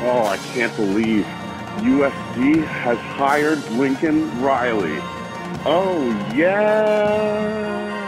Oh, I can't believe USC has hired Lincoln Riley. Oh, yeah.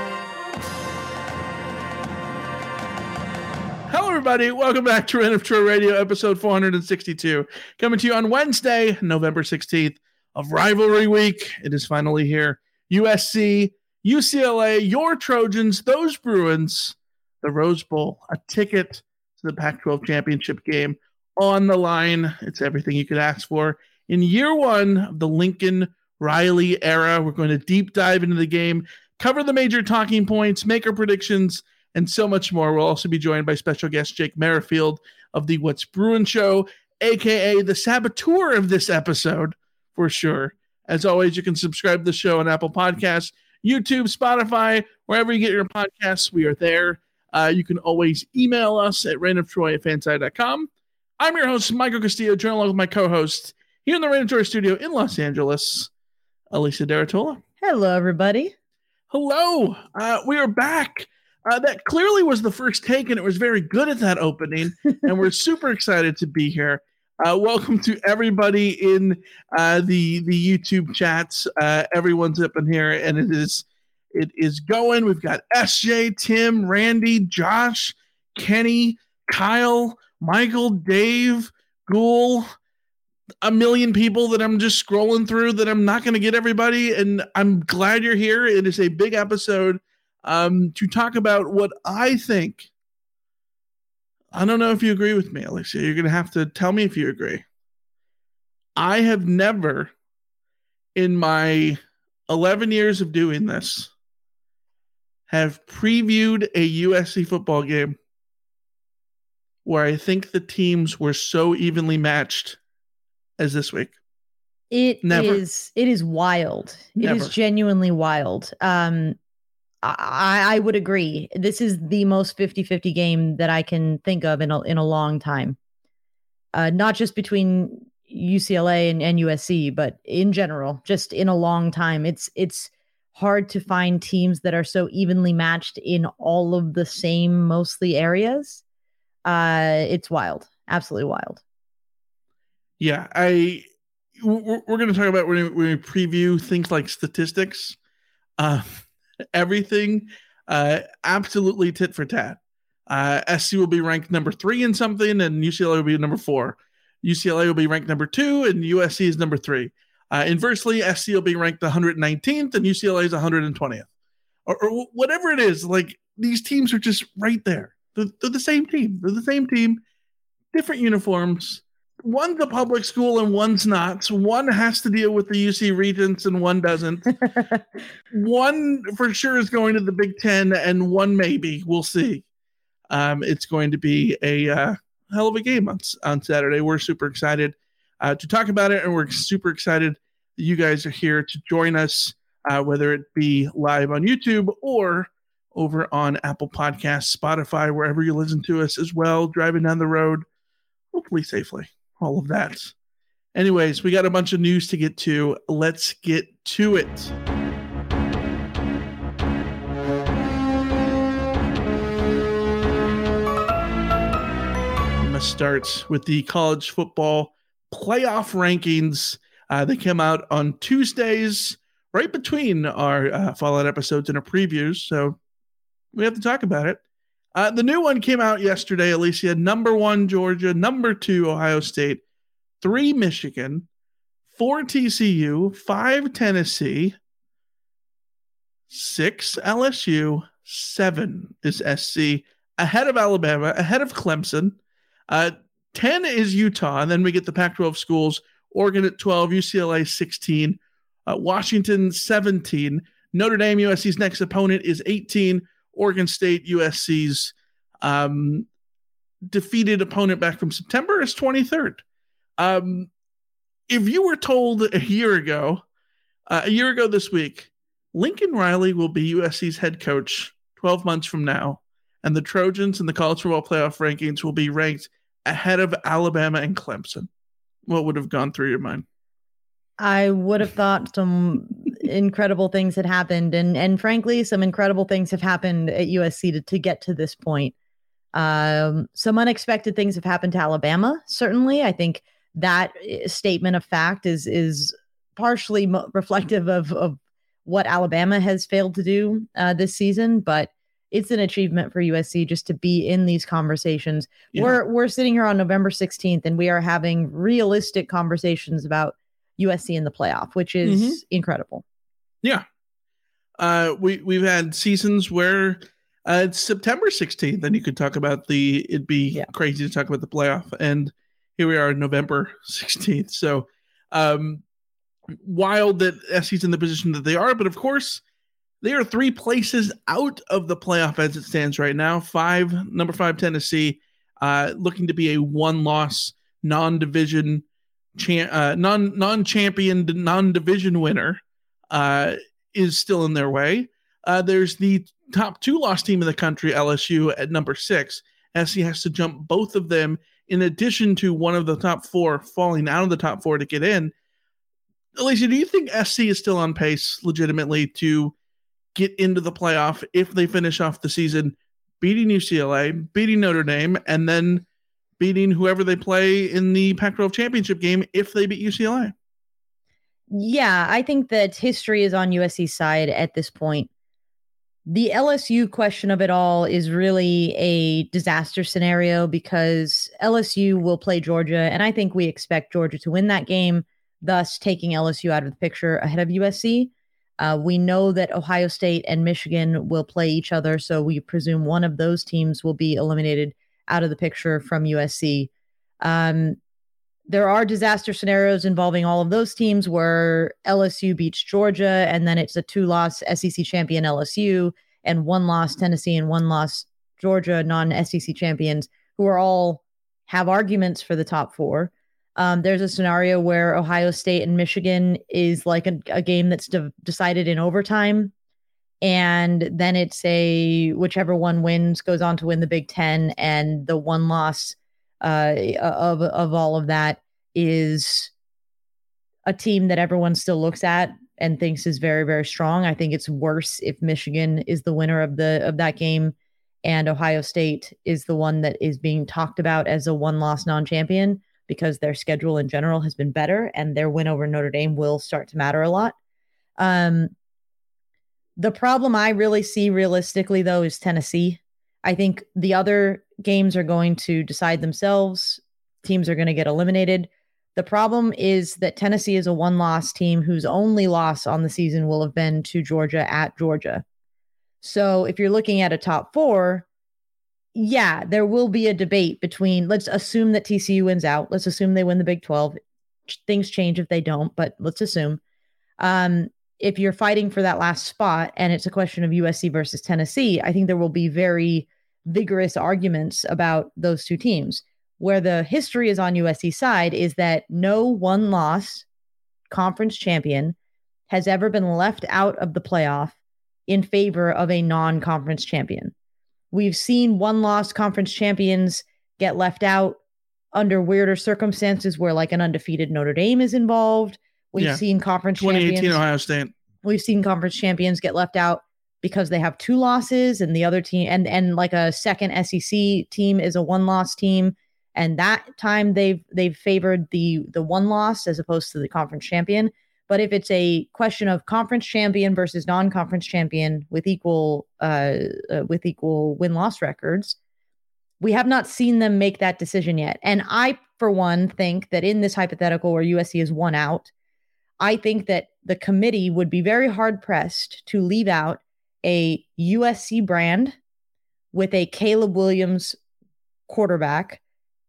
Hello, everybody. Welcome back to Reign of Troy Radio, episode 462. Coming to you on Wednesday, November 16th of Rivalry Week. It is finally here. USC, UCLA, your Trojans, those Bruins, the Rose Bowl, a ticket to the Pac 12 championship game on the line. It's everything you could ask for. In year one of the Lincoln Riley era, we're going to deep dive into the game, cover the major talking points, make our predictions, and so much more. We'll also be joined by special guest Jake Merrifield of the What's Bruin Show, aka the saboteur of this episode, for sure. As always, you can subscribe to the show on Apple Podcasts, YouTube, Spotify, wherever you get your podcasts. We are there. Uh, you can always email us at reignoftroy at fansided.com. I'm your host, Michael Castillo, joined along with my co-host here in the Random studio in Los Angeles, Alicia de Artola. Hello, everybody. Hello. Uh, we are back. Uh, that clearly was the first take, and it was very good at that opening. and we're super excited to be here. Uh, welcome to everybody in uh, the the YouTube chats. Uh, everyone's up in here, and it is it is going. We've got SJ, Tim, Randy, Josh, Kenny, Kyle, Michael, Dave, Ghoul, a million people that I'm just scrolling through that I'm not going to get everybody. And I'm glad you're here. It is a big episode um, to talk about what I think. I don't know if you agree with me, Alicia. You're going to have to tell me if you agree. I have never, in my 11 years of doing this, have previewed a USC football game where I think the teams were so evenly matched as this week. It Never. is- it is wild. It Never. is genuinely wild. Um I, I would agree. This is the most 50-50 game that I can think of in a in a long time. Uh not just between UCLA and, and USC, but in general, just in a long time. It's it's hard to find teams that are so evenly matched in all of the same mostly areas. Uh it's wild. Absolutely wild. Yeah, I we're, we're going to talk about when we, preview things like statistics, uh, everything, uh, absolutely tit for tat. Uh, SC will be ranked number three in something, and UCLA will be number four. UCLA will be ranked number two, and USC is number three. Uh, inversely, SC will be ranked 119th, and UCLA is 120th, or, or whatever it is. Like these teams are just right there. They're, they're the same team. They're the same team. different uniforms. One's a public school and one's not. So one has to deal with the UC Regents and one doesn't. one for sure is going to the Big Ten, and one maybe. We'll see. Um, it's going to be a uh, hell of a game on, on Saturday. We're super excited uh, to talk about it, and we're super excited that you guys are here to join us, uh, whether it be live on YouTube or over on Apple Podcasts, Spotify, wherever you listen to us as well, driving down the road, hopefully safely. All of that. Anyways, we got a bunch of news to get to. Let's get to it. starts with the college football playoff rankings. Uh, they came out on Tuesdays, right between our uh, Fallout episodes and our previews. So we have to talk about it. Uh, the new one came out yesterday, Alicia. Number one, Georgia. Number two, Ohio State. Three, Michigan. Four, TCU. Five, Tennessee. Six, LSU. Seven is SC. Ahead of Alabama. Ahead of Clemson. Uh, 10 is Utah. And then we get the Pac 12 schools Oregon at 12, UCLA 16, uh, Washington 17. Notre Dame, USC's next opponent, is 18. Oregon State, USC's um, defeated opponent back from September is 23rd. Um, if you were told a year ago, uh, a year ago this week, Lincoln Riley will be USC's head coach 12 months from now, and the Trojans in the college football playoff rankings will be ranked ahead of Alabama and Clemson, what would have gone through your mind? I would have thought some incredible things had happened, and and frankly, some incredible things have happened at USC to, to get to this point. Um, some unexpected things have happened to Alabama. Certainly, I think that eh, statement of fact is is partially mo- reflective of of what Alabama has failed to do uh, this season, but it's an achievement for USC just to be in these conversations. Yeah. We're we're sitting here on November 16th and we are having realistic conversations about USC in the playoff, which is mm-hmm. incredible. Yeah. Uh we we've had seasons where uh, it's September 16th, and you could talk about the. It'd be yeah. crazy to talk about the playoff, and here we are, November 16th. So, um, wild that SC's in the position that they are, but of course, they are three places out of the playoff as it stands right now. Five, number five, Tennessee, uh, looking to be a one-loss, non-division, cha- uh, non non-champion, non-division winner, uh, is still in their way. Uh, there's the top two-loss team in the country, LSU, at number six. SC has to jump both of them, in addition to one of the top four falling out of the top four to get in. Alicia, do you think SC is still on pace, legitimately, to get into the playoff if they finish off the season beating UCLA, beating Notre Dame, and then beating whoever they play in the Pac 12 championship game if they beat UCLA. Yeah, I think that history is on USC's side at this point. The LSU question of it all is really a disaster scenario because LSU will play Georgia, and I think we expect Georgia to win that game, thus taking LSU out of the picture ahead of USC. Uh, we know that Ohio State and Michigan will play each other, so we presume one of those teams will be eliminated out of the picture from USC. Um, there are disaster scenarios involving all of those teams where LSU beats Georgia, and then it's a two loss SEC champion LSU, and one loss Tennessee, and one loss Georgia, non SEC champions, who are all have arguments for the top four. Um, there's a scenario where Ohio State and Michigan is like a, a game that's de- decided in overtime. And then it's a whichever one wins goes on to win the Big Ten. And the one loss uh, of, of all of that is a team that everyone still looks at and thinks is very, very strong. I think it's worse if Michigan is the winner of the of that game and Ohio State is the one that is being talked about as a one loss non champion because their schedule in general has been better and their win over Notre Dame will start to matter a lot. Um, the problem I really see realistically, though, is Tennessee. I think the other games are going to decide themselves. Teams are going to get eliminated. The problem is that Tennessee is a one loss team whose only loss on the season will have been to Georgia at Georgia. So if you're looking at a top four, yeah, there will be a debate between. Let's assume that TCU wins out. Let's assume they win the Big Twelve. Things change if they don't, but let's assume. Um, if you're fighting for that last spot and it's a question of USC versus Tennessee, I think there will be very vigorous arguments about those two teams. Where the history is on USC side is that no one loss conference champion has ever been left out of the playoff in favor of a non conference champion. We've seen one loss conference champions get left out under weirder circumstances where, like, an undefeated Notre Dame is involved. We've Yeah. seen conference 2018 champions. Ohio State. We've seen conference champions get left out because they have two losses and the other team and and like a second SEC team is a one loss team and that time they've they've favored the the one loss as opposed to the conference champion but if it's a question of conference champion versus non-conference champion with equal uh, uh with equal win-loss records we have not seen them make that decision yet and i for one think that in this hypothetical where USC is one out I think that the committee would be very hard pressed to leave out a USC brand with a Caleb Williams quarterback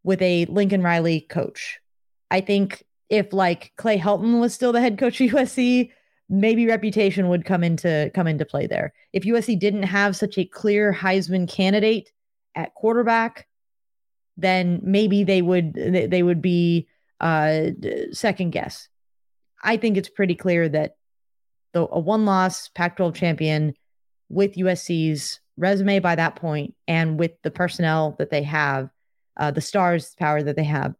with a Lincoln Riley coach. I think if like Clay Helton was still the head coach of USC, maybe reputation would come into come into play there. If USC didn't have such a clear Heisman candidate at quarterback, then maybe they would they, would be uh second guess. I think it's pretty clear that the a one loss Pac 12 champion with USC's resume by that point and with the personnel that they have, uh, the stars power that they have,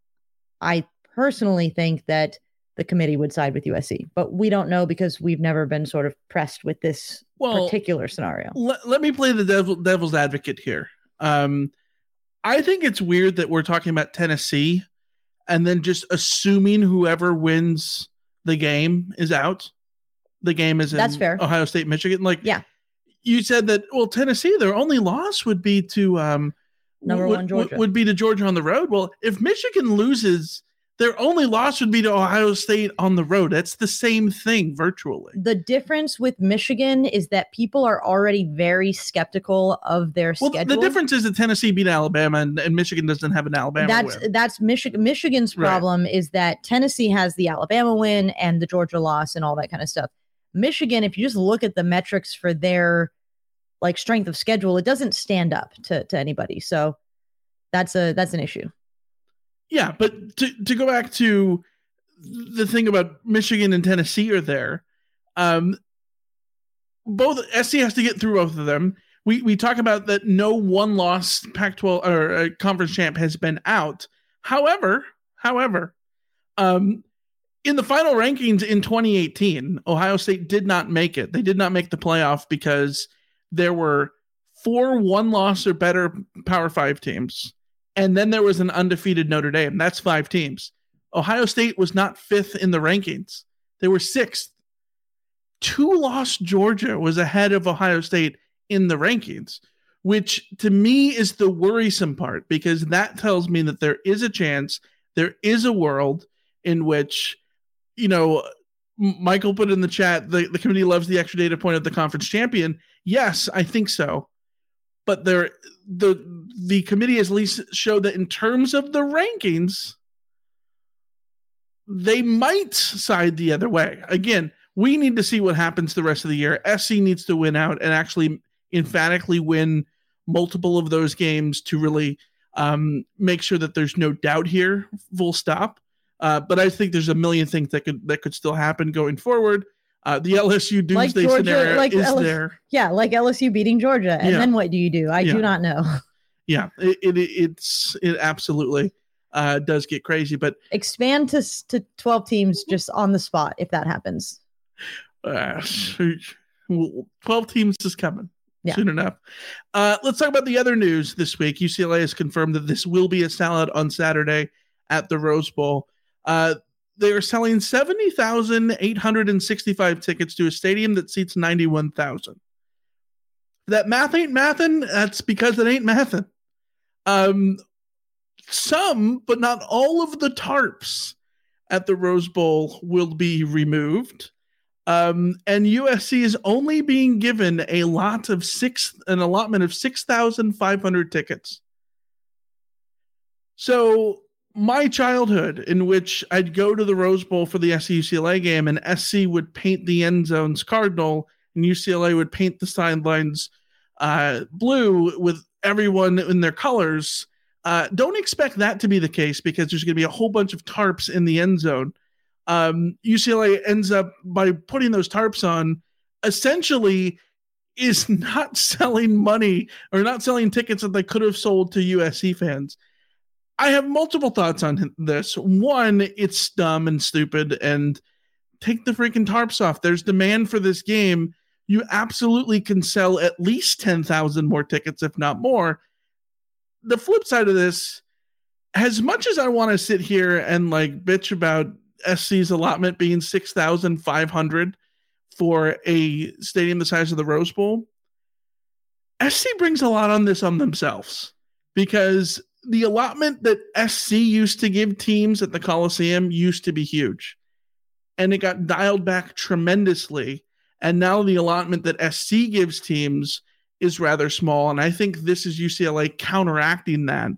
I personally think that the committee would side with USC. But we don't know because we've never been sort of pressed with this Well, particular scenario. let, let me play the devil, devil's advocate here. Um, I think it's weird that we're talking about Tennessee and then just assuming whoever wins the game is out. The game is in That's fair. Ohio State, Michigan. Like, Yeah. you said that. Well, Tennessee, their only loss would be to um, Number would, one, Georgia. would be to Georgia on the road. Well, if Michigan loses, their only loss would be to Ohio State on the road. That's the same thing virtually. The difference with Michigan is that people are already very skeptical of their Well, schedule. the difference is that Tennessee beat Alabama and, and Michigan doesn't have an Alabama that's win. that's Michigan. Michigan's Right. problem is that Tennessee has the Alabama win and the Georgia loss and all that kind of stuff. Michigan, if you just look at the metrics for their like strength of schedule, it doesn't stand up to to anybody. So that's a that's an issue. Yeah, but to to go back to the thing about Michigan and Tennessee are there. Um, both SC has to get through both of them. We we talk about that no one loss Pac-12 or uh, conference champ has been out. However, however, um, in the final rankings in 2018, Ohio State did not make it. They did not make the playoff because there were four one loss or better Power Five teams, and then there was an undefeated Notre Dame. That's five teams. Ohio State was not fifth in the rankings; they were sixth. Two loss Georgia was ahead of Ohio State in the rankings, which to me is the worrisome part because that tells me that there is a chance, there is a world in which, you know, Michael put in the chat the, the committee loves the extra data point of the conference champion. Yes, I think so. But there the the committee at least showed that in terms of the rankings, they might side the other way. Again, we need to see what happens the rest of the year. SC needs to win out and actually emphatically win multiple of those games to really um, make sure that there's no doubt here. Full stop. Uh, but I think there's a million things that could that could still happen going forward. Uh, the LSU Like doomsday Georgia, scenario like is LSU there. Yeah, like LSU beating Georgia, and Yeah. then what do you do? I Yeah. do not know. Yeah, it, it it's it absolutely uh, does get crazy. But Expand to to twelve teams just on the spot if that happens. uh, 12 teams is coming Yeah. soon enough. Uh, let's talk about the other news this week. UCLA has confirmed that this will be a salad on Saturday at the Rose Bowl. They are selling 70,865 tickets to a stadium that seats 91,000. That math ain't mathin'. That's because it ain't mathin'. Um, some, but not all of the tarps at the Rose Bowl will be removed. Um, and USC is only being given a lot of six, an allotment of 6,500 tickets. So my childhood in which I'd go to the Rose Bowl for the SC UCLA game and SC would paint the end zones cardinal and UCLA would paint the sidelines uh, blue with everyone in their colors. Uh, don't expect that to be the case because there's going to be a whole bunch of tarps in the end zone. Um, UCLA ends up by putting those tarps on, essentially is not selling money or not selling tickets that they could have sold to USC fans. I have multiple thoughts on this. One, it's dumb and stupid, and take the freaking tarps off. There's demand for this game. You absolutely can sell at least 10,000 more tickets, if not more. The flip side of this, as much as I want to sit here and like bitch about SC's allotment being 6,500 for a stadium the size of the Rose Bowl, SC brings a lot on this on themselves because the allotment that SC used to give teams at the Coliseum used to be huge. And it got dialed back tremendously. And now the allotment that SC gives teams is rather small. And I think this is UCLA counteracting that.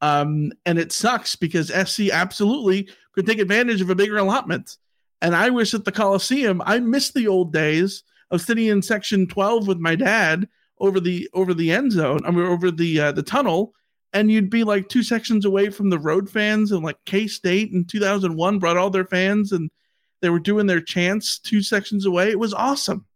Um, and it sucks because SC absolutely could take advantage of a bigger allotment. And I wish at the Coliseum, I miss the old days of sitting in section 12 with my dad over the over the end zone, I mean over the uh, the tunnel and you'd be like two sections away from the road fans and like k-state in 2001 brought all their fans and they were doing their chants two sections away. It was awesome.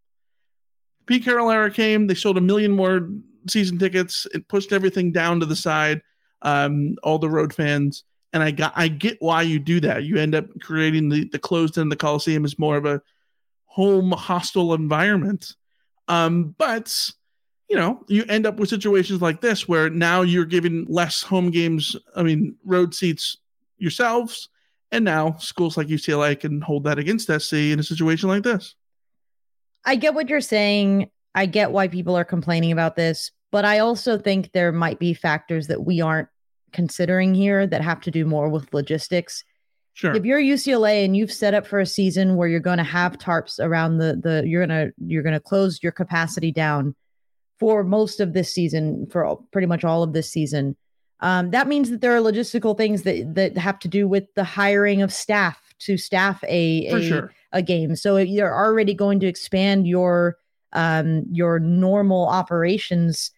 Pete carroll era came they sold a million more season tickets. It pushed everything down to the side um, all the road fans. And i got i get why you do that. You end up creating the the closed of the coliseum is more of a home hostile environment. Um, but you know, you end up with situations like this where now you're giving less home games, I mean, road seats yourselves. And now schools like UCLA can hold that against SC in a situation like this. I get what you're saying. I get why people are complaining about this, but I also think there might be factors that we aren't considering here that have to do more with logistics. Sure. If you're UCLA and you've set up for a season where you're going to have tarps around the the you're going to you're going to close your capacity down for most of this season, for all, pretty much all of this season. Um, that means that there are logistical things that that have to do with the hiring of staff to staff a a, sure. a game. So you're already going to expand your um, your normal operations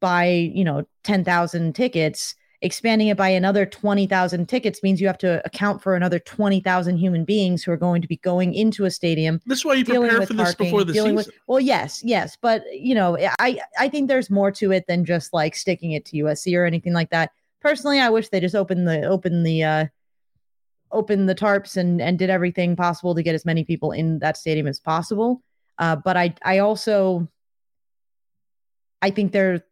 by you know ten thousand tickets expanding it by another 20,000 tickets means you have to account for another 20,000 human beings who are going to be going into a stadium. That's why you prepare for this before the season. With, well, yes, yes, but you know, I I think there's more to it than just like sticking it to USC or anything like that. Personally, I wish they just opened the open the uh opened the tarps and and did everything possible to get as many people in that stadium as possible. Uh, but I I also I think there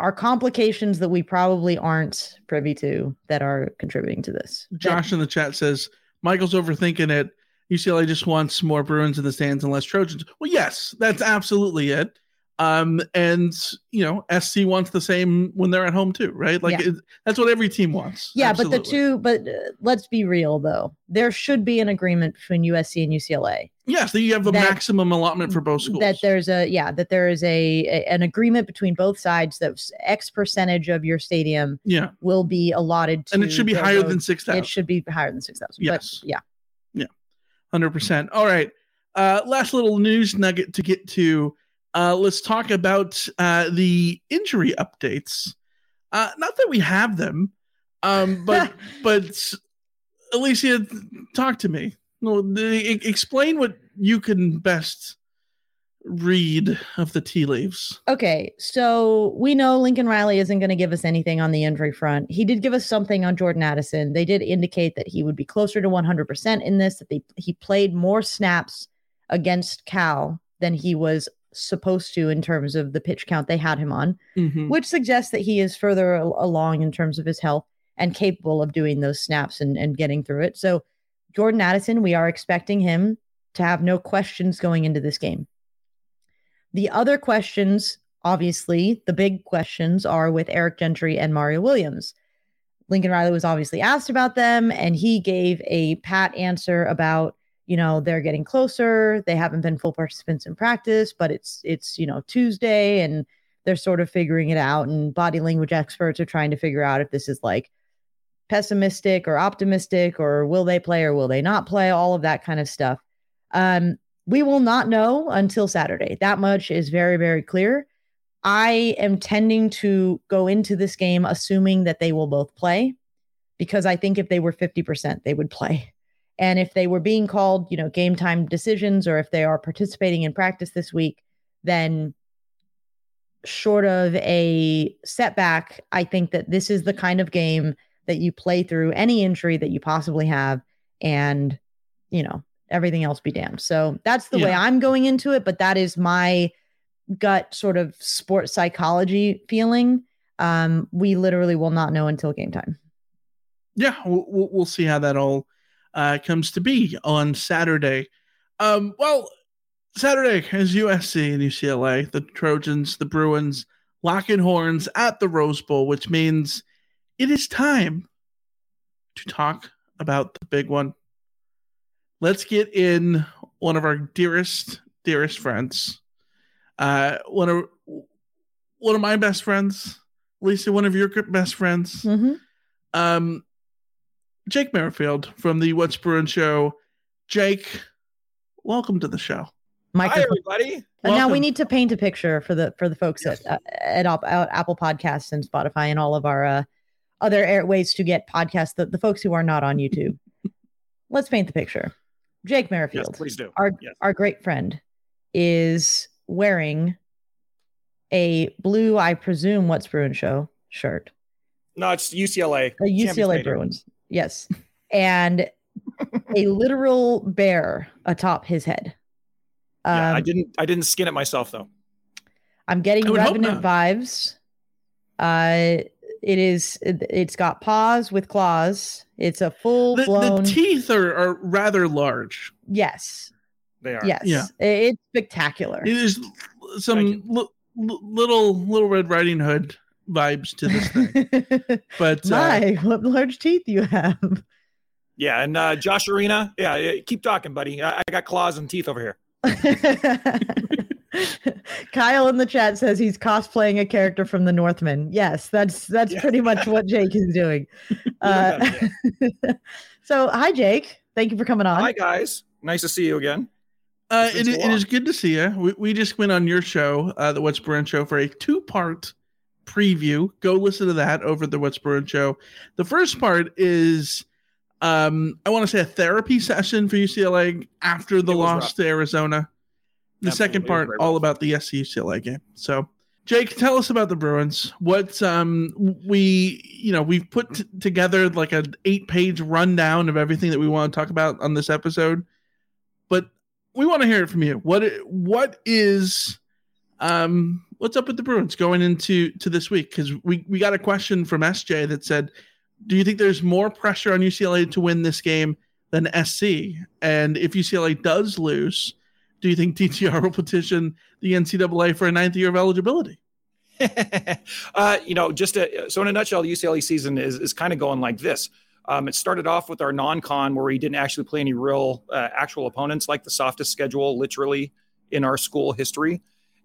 are complications that we probably aren't privy to that are contributing to this. Josh in the chat says Michael's overthinking it. UCLA just wants more Bruins in the stands and less Trojans. Well, yes, that's absolutely it. Um, and you know, SC wants the same when they're at home too, right? Like yeah. it, that's what every team wants. Yeah, absolutely. but the two, but uh, let's be real though, there should be an agreement between USC and UCLA. Yes, that you have a that, maximum allotment for both schools. That there's a yeah, that there is a, a, an agreement between both sides that X percentage of your stadium yeah will be allotted to, and it should be higher road. than six thousand. It should be higher than six thousand. Yes, but, yeah, yeah, hundred percent. All right, uh, last little news nugget to get to uh, let's talk about uh, the injury updates. Uh, not that we have them, um, but but Alicia, talk to me. No, the, explain what you can best read of the tea leaves. Okay, so we know Lincoln Riley isn't going to give us anything on the injury front. He did give us something on Jordan Addison. They did indicate that he would be closer to 100% in this, that they, he played more snaps against Cal than he was supposed to in terms of the pitch count they had him on, mm-hmm. which suggests that he is further along in terms of his health and capable of doing those snaps and, and getting through it. So, Jordan Addison, we are expecting him to have no questions going into this game. The other questions, obviously, the big questions are with Eric Gentry and Mario Williams. Lincoln Riley was obviously asked about them, and he gave a pat answer about you know they're getting closer they haven't been full participants in practice but it's it's you know tuesday and they're sort of figuring it out and body language experts are trying to figure out if this is like pessimistic or optimistic or will they play or will they not play all of that kind of stuff. Um we will not know until saturday. That much is very very clear. I am tending to go into this game assuming that they will both play because i think if they were 50% they would play and if they were being called, you know, game time decisions or if they are participating in practice this week, then short of a setback, I think that this is the kind of game that you play through any injury that you possibly have and, you know, everything else be damned. So that's the yeah. way I'm going into it, but that is my gut sort of sports psychology feeling. Um, we literally will not know until game time. Yeah, we'll, we'll see how that all uh, comes to be on Saturday. Um, well, Saturday is USC and UCLA, the Trojans, the Bruins, locking horns at the Rose Bowl, which means it is time to talk about the big one. Let's get in one of our dearest, dearest friends. Uh, one of one of my best friends, Lisa, one of your best friends. Mm-hmm. Um, Jake Merrifield from the What's Bruin Show. Jake, welcome to the show. Mike, Hi, everybody. And now we need to paint a picture for the for the folks yes. at at, at Apple Podcasts and Spotify and all of our uh, other ways to get podcasts. The, the folks who are not on YouTube. Let's paint the picture. Jake Merrifield, yes, please do. Our yes. our great friend is wearing a blue, I presume, What's Bruin Show shirt. No, it's UCLA. A UCLA Bruins. Yes. And a literal bear atop his head. Um, yeah, I um, didn't I didn't skin it myself though. I'm getting revenant vibes. Uh it is it, has got paws with claws. It's a full blown the, the, teeth are, are rather large. Yes. They are. Yes. Yeah. It's spectacular. It is some l- little little red riding hood vibes to this thing. but my, uh, what large teeth you have. Yeah, and uh, Josh Arena, yeah, keep talking, buddy. I, I got claws and teeth over here. Kyle in the chat says he's cosplaying a character from the Northman. Yes, that's that's yeah. pretty much what Jake is doing. Uh, so, hi Jake. Thank you for coming on. Hi guys. Nice to see you again. Uh, it, it is good to see you. We, we just went on your show, uh, the What's Bruin Show, for a two-part preview. Go listen to that over the What's Bruin show. The first part is um I want to say a therapy session for UCLA after the loss rough. to Arizona. The Absolutely. second part all about the SC UCLA game. So Jake, tell us about the Bruins. What um we you know we've put t- together like an eight page rundown of everything that we want to talk about on this episode, but we want to hear it from you. What what is um what's up with the Bruins going into to this week? Because we we got a question from SJ that said, "Do you think there's more pressure on UCLA to win this game than SC? And if UCLA does lose, do you think DTR will petition the NCAA for a ninth year of eligibility?" uh, you know, just a, so in a nutshell, the UCLA season is is kind of going like this. Um, it started off with our non-con where we didn't actually play any real uh, actual opponents, like the softest schedule, literally in our school history.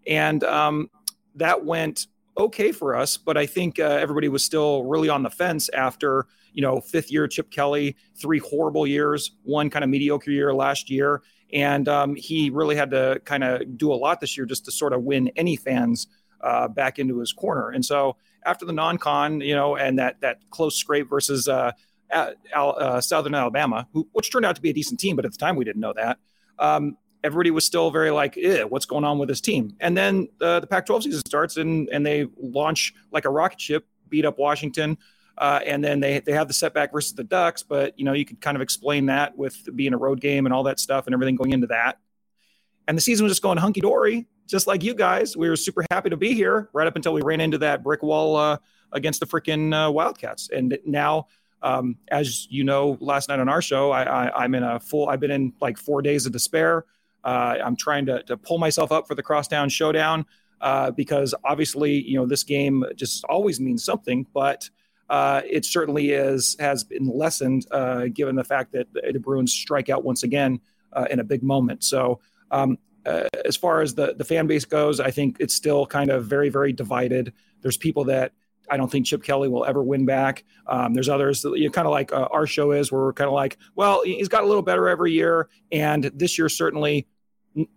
And um, that went okay for us, but I think uh, everybody was still really on the fence after you know fifth year Chip Kelly, three horrible years, one kind of mediocre year last year, and um, he really had to kind of do a lot this year just to sort of win any fans uh, back into his corner. And so after the non-con, you know, and that that close scrape versus uh, uh, Southern Alabama, who, which turned out to be a decent team, but at the time we didn't know that. Um, everybody was still very like, what's going on with this team? And then uh, the Pac-12 season starts, and and they launch like a rocket ship, beat up Washington, uh, and then they they have the setback versus the Ducks. But you know, you could kind of explain that with being a road game and all that stuff and everything going into that. And the season was just going hunky dory, just like you guys. We were super happy to be here right up until we ran into that brick wall uh, against the freaking uh, Wildcats. And now. Um, as you know, last night on our show, I, I, I'm in a full. I've been in like four days of despair. Uh, I'm trying to, to pull myself up for the crosstown showdown uh, because obviously, you know, this game just always means something, but uh, it certainly is has been lessened uh, given the fact that the Bruins strike out once again uh, in a big moment. So um, uh, as far as the the fan base goes, I think it's still kind of very very divided. There's people that I don't think Chip Kelly will ever win back. Um, there's others that you kind of like uh, our show is, where we're kind of like, well, he's got a little better every year, and this year certainly,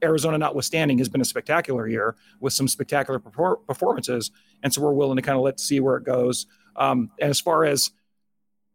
Arizona notwithstanding, has been a spectacular year with some spectacular performances, and so we're willing to kind of let see where it goes. Um, and as far as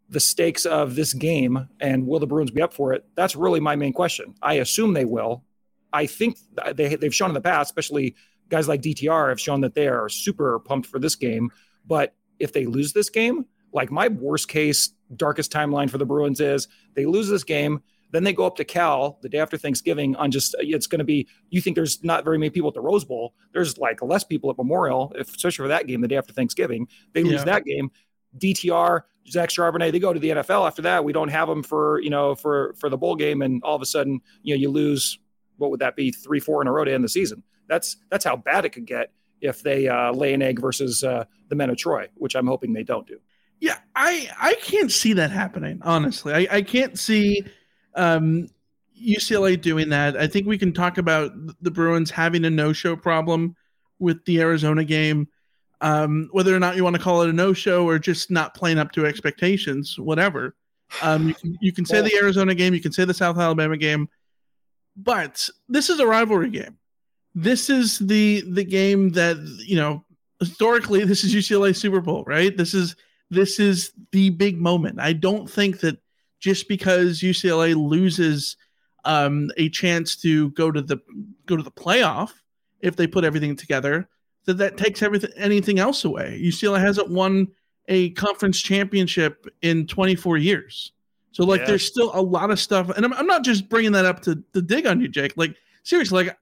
the stakes of this game and will the Bruins be up for it, that's really my main question. I assume they will. I think they they've shown in the past, especially guys like DTR, have shown that they are super pumped for this game. But if they lose this game, like my worst case, darkest timeline for the Bruins is they lose this game, then they go up to Cal the day after Thanksgiving on just it's going to be. You think there's not very many people at the Rose Bowl? There's like less people at Memorial, if, especially for that game the day after Thanksgiving. They lose yeah. that game. DTR, Zach Charbonnet, they go to the NFL after that. We don't have them for you know for for the bowl game, and all of a sudden you know you lose. What would that be? Three, four in a row to end the season. That's that's how bad it could get if they uh, lay an egg versus uh, the men of Troy, which I'm hoping they don't do. Yeah, I I can't see that happening. Honestly, I, I can't see um, UCLA doing that. I think we can talk about the Bruins having a no-show problem with the Arizona game. Um, whether or not you want to call it a no-show or just not playing up to expectations, whatever. Um, you can you can say the Arizona game, you can say the South Alabama game, but this is a rivalry game this is the the game that you know historically this is UCLA Super Bowl, right? This is this is the big moment. I don't think that just because UCLA loses um, a chance to go to the go to the playoff if they put everything together, that that takes everything anything else away. UCLA hasn't won a conference championship in 24 years. So like, yeah. there's still a lot of stuff, and I'm, I'm not just bringing that up to, to dig on you, Jake. Like, seriously, like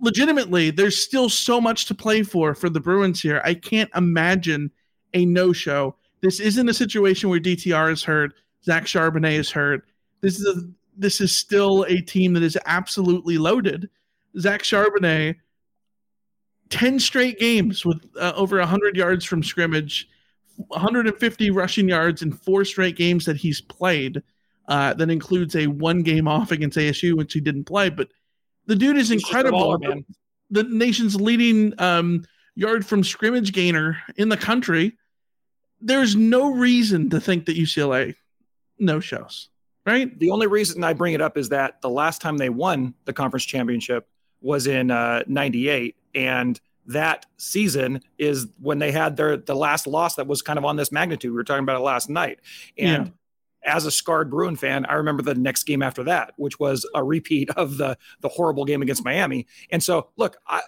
legitimately, there's still so much to play for for the Bruins here. I can't imagine a no show. This isn't a situation where DTR is hurt, Zach Charbonnet is hurt. This is a, this is still a team that is absolutely loaded. Zach Charbonnet, ten straight games with uh, over hundred yards from scrimmage, 150 rushing yards in four straight games that he's played. Uh, that includes a one game off against ASU, which he didn't play, but the dude is incredible. Baller, the nation's leading um, yard from scrimmage gainer in the country. There's no reason to think that UCLA no shows, right? The only reason I bring it up is that the last time they won the conference championship was in uh, 98 and that season is when they had their the last loss that was kind of on this magnitude. We were talking about it last night. And yeah as a scarred Bruin fan, I remember the next game after that, which was a repeat of the the horrible game against Miami. And so, look, I,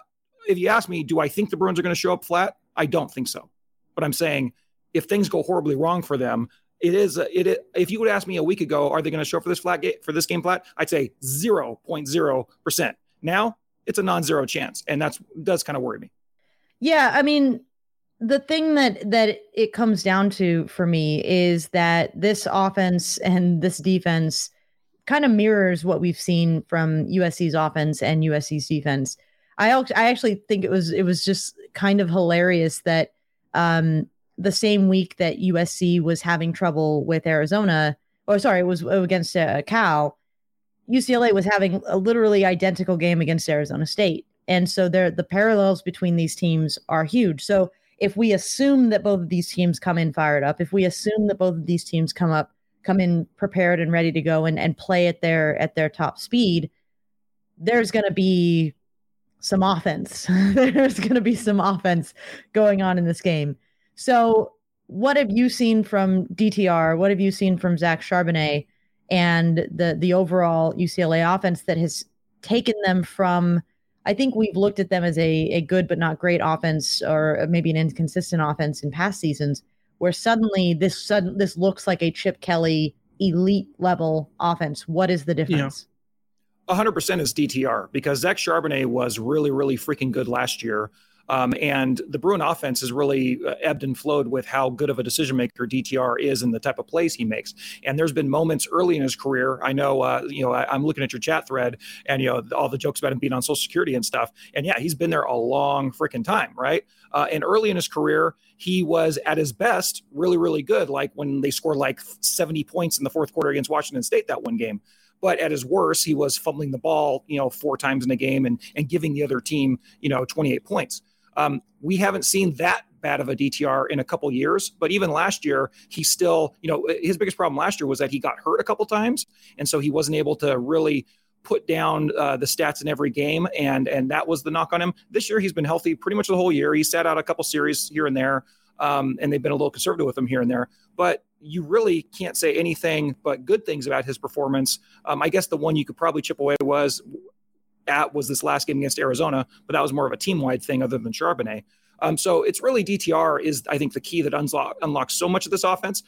if you ask me, do I think the Bruins are going to show up flat? I don't think so. But I'm saying if things go horribly wrong for them, it is it, if you would ask me a week ago, are they going to show up for this flat gate for this game flat? I'd say 0.0% Now it's a non-zero chance, and that's does kind of worry me. Yeah, I mean, the thing that that it comes down to for me is that this offense and this defense kind of mirrors what we've seen from USC's offense and USC's defense. I I actually think it was it was just kind of hilarious that um, the same week that USC was having trouble with Arizona, or sorry, it was against uh, Cal, UCLA was having a literally identical game against Arizona State, and so there the parallels between these teams are huge. So if we assume that both of these teams come in fired up, if we assume that both of these teams come up, come in prepared and ready to go and, and play at their at their top speed, there's gonna be some offense. there's gonna be some offense going on in this game. So what have you seen from DTR? What have you seen from Zach Charbonnet and the the overall UCLA offense that has taken them from I think we've looked at them as a, a good but not great offense or maybe an inconsistent offense in past seasons where suddenly this sudden this looks like a Chip Kelly elite level offense. What is the difference? Yeah. 100% is DTR because Zach Charbonnet was really, really freaking good last year. Um, and the Bruin offense has really uh, ebbed and flowed with how good of a decision maker DTR is and the type of plays he makes. And there's been moments early in his career. I know, uh, you know, I, am looking at your chat thread and, you know, all the jokes about him being on Social Security and stuff. And yeah, he's been there a long freaking time, right? Uh, and early in his career, he was at his best really, really good. Like when they scored like 70 points in the fourth quarter against Washington State that one game. But at his worst, he was fumbling the ball, you know, four times in a game and and giving the other team, you know, 28 points. Um, we haven't seen that bad of a DTR in a couple years, but even last year, he still, you know, his biggest problem last year was that he got hurt a couple times, and so he wasn't able to really put down uh, the stats in every game, and and that was the knock on him. This year, he's been healthy pretty much the whole year. He sat out a couple series here and there, um, and they've been a little conservative with him here and there. But you really can't say anything but good things about his performance. Um, I guess the one you could probably chip away was at was this last game against Arizona, but that was more of a team wide thing other than Charbonnet. Um, so it's really DTR is I think the key that unlock, unlocks so much of this offense.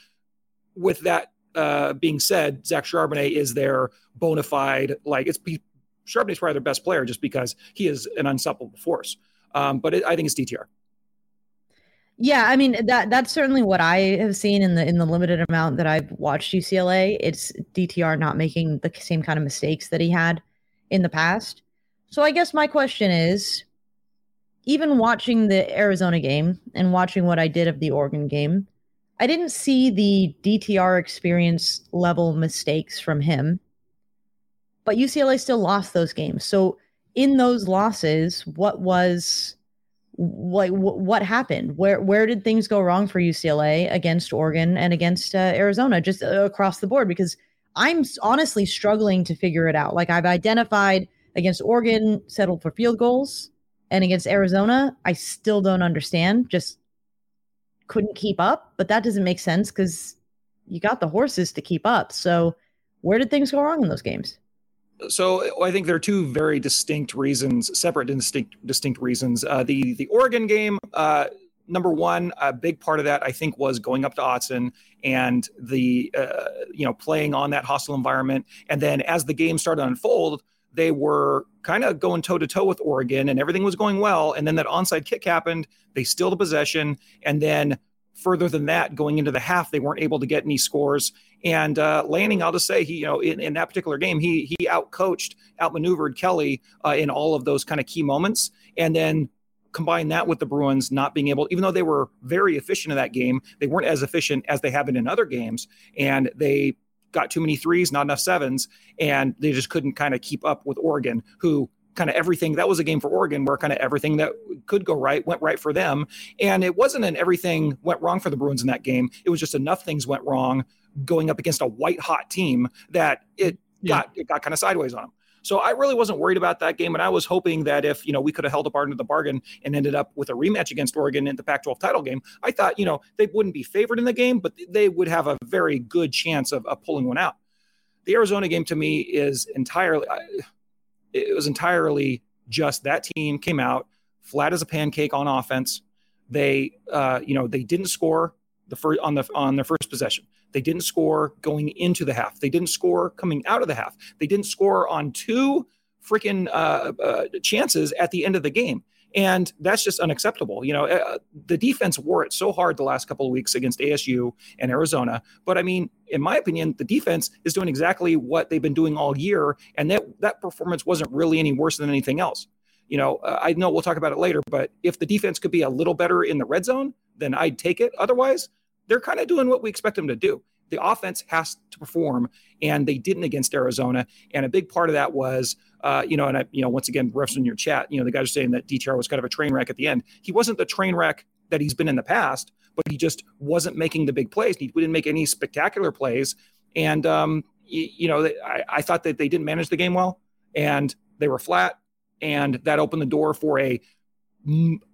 With that uh, being said, Zach Charbonnet is their bona fide like it's Charbonnet's probably their best player just because he is an unstoppable force. Um, but it, I think it's DTR. Yeah, I mean that that's certainly what I have seen in the in the limited amount that I've watched UCLA. It's DTR not making the same kind of mistakes that he had in the past. So I guess my question is even watching the Arizona game and watching what I did of the Oregon game, I didn't see the DTR experience level mistakes from him. But UCLA still lost those games. So in those losses, what was what what happened? Where where did things go wrong for UCLA against Oregon and against uh, Arizona, just uh, across the board? Because I'm honestly struggling to figure it out. Like I've identified against Oregon, settled for field goals, and against Arizona, I still don't understand. Just couldn't keep up, but that doesn't make sense because you got the horses to keep up. So where did things go wrong in those games? so I think there are two very distinct reasons, separate distinct distinct reasons. Uh, the the Oregon game, uh, number one, a big part of that I think was going up to Autzen and the uh, you know playing on that hostile environment, and then as the game started to unfold, they were kind of going toe to toe with Oregon, and everything was going well, and then that onside kick happened. They steal the possession, and then further than that, going into the half, they weren't able to get any scores. And uh, Lanning, I'll just say, he you know in, in that particular game, he he outcoached, outmaneuvered Kelly uh, in all of those kind of key moments, and then combine that with the Bruins not being able, even though they were very efficient in that game, they weren't as efficient as they have been in other games, and they got too many threes, not enough sevens, and they just couldn't kind of keep up with Oregon, who kind of everything that was a game for Oregon where kind of everything that could go right went right for them. And it wasn't an everything went wrong for the Bruins in that game. It was just enough things went wrong going up against a white hot team that it yeah. got it got kind of sideways on them. So I really wasn't worried about that game, and I was hoping that if you know we could have held up into the bargain and ended up with a rematch against Oregon in the Pac-12 title game, I thought you know they wouldn't be favored in the game, but they would have a very good chance of, of pulling one out. The Arizona game to me is entirely it was entirely just that team came out flat as a pancake on offense. They, uh, you know, they didn't score the first on the on their first possession. They didn't score going into the half. They didn't score coming out of the half. They didn't score on two freaking uh, uh, chances at the end of the game. And that's just unacceptable. You know, uh, the defense wore it so hard the last couple of weeks against ASU and Arizona. But I mean, in my opinion, the defense is doing exactly what they've been doing all year. And that, that performance wasn't really any worse than anything else. You know, uh, I know we'll talk about it later, but if the defense could be a little better in the red zone, then I'd take it. Otherwise, they're kind of doing what we expect them to do the offense has to perform, and they didn't against Arizona. And a big part of that was, uh, you know, and I, you know, once again, referencing your chat, you know, the guys are saying that DTR was kind of a train wreck at the end. He wasn't the train wreck that he's been in the past, but he just wasn't making the big plays. He didn't make any spectacular plays, and um, you, you know, I, I thought that they didn't manage the game well, and they were flat, and that opened the door for a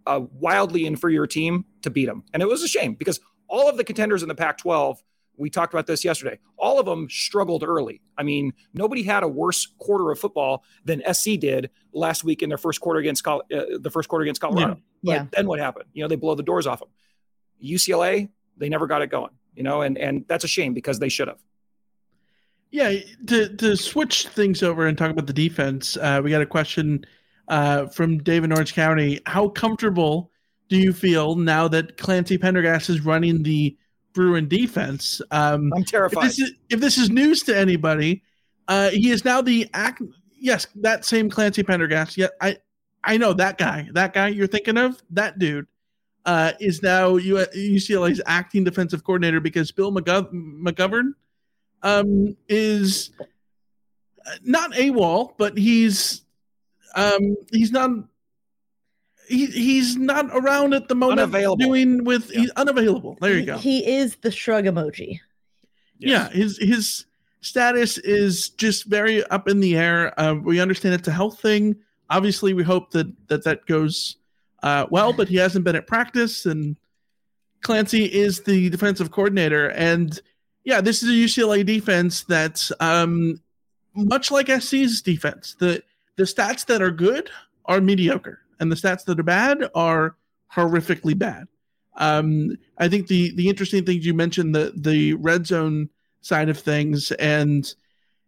a wildly inferior team to beat them. And it was a shame because all of the contenders in the Pac 12 we talked about this yesterday. All of them struggled early. I mean, nobody had a worse quarter of football than SC did last week in their first quarter against uh, the first quarter against Colorado. Yeah. yeah. then what happened? You know, they blow the doors off them. UCLA, they never got it going. You know, and and that's a shame because they should have. Yeah, to to switch things over and talk about the defense, uh, we got a question uh, from David Orange County. How comfortable do you feel now that Clancy Pendergast is running the Bruin defense. Um, I'm terrified. If this, is, if this is news to anybody, uh, he is now the act. Yes, that same Clancy Pendergast. Yeah, I I know that guy. That guy you're thinking of. That dude uh, is now UCLA's acting defensive coordinator because Bill McGov- McGovern um, is not AWOL, but he's um he's not he, he's not around at the moment Unavailable. doing with he's unavailable. There you go. He is the shrug emoji. Yeah, his his status is just very up in the air. Uh, we understand it's a health thing. Obviously, we hope that that that goes uh, well, but he hasn't been at practice, and Clancy is the defensive coordinator. And yeah, this is a UCLA defense that's um, much like SC's defense. The the stats that are good are mediocre, and the stats that are bad are horrifically bad. Um, I think the the interesting things you mentioned the the red zone side of things, and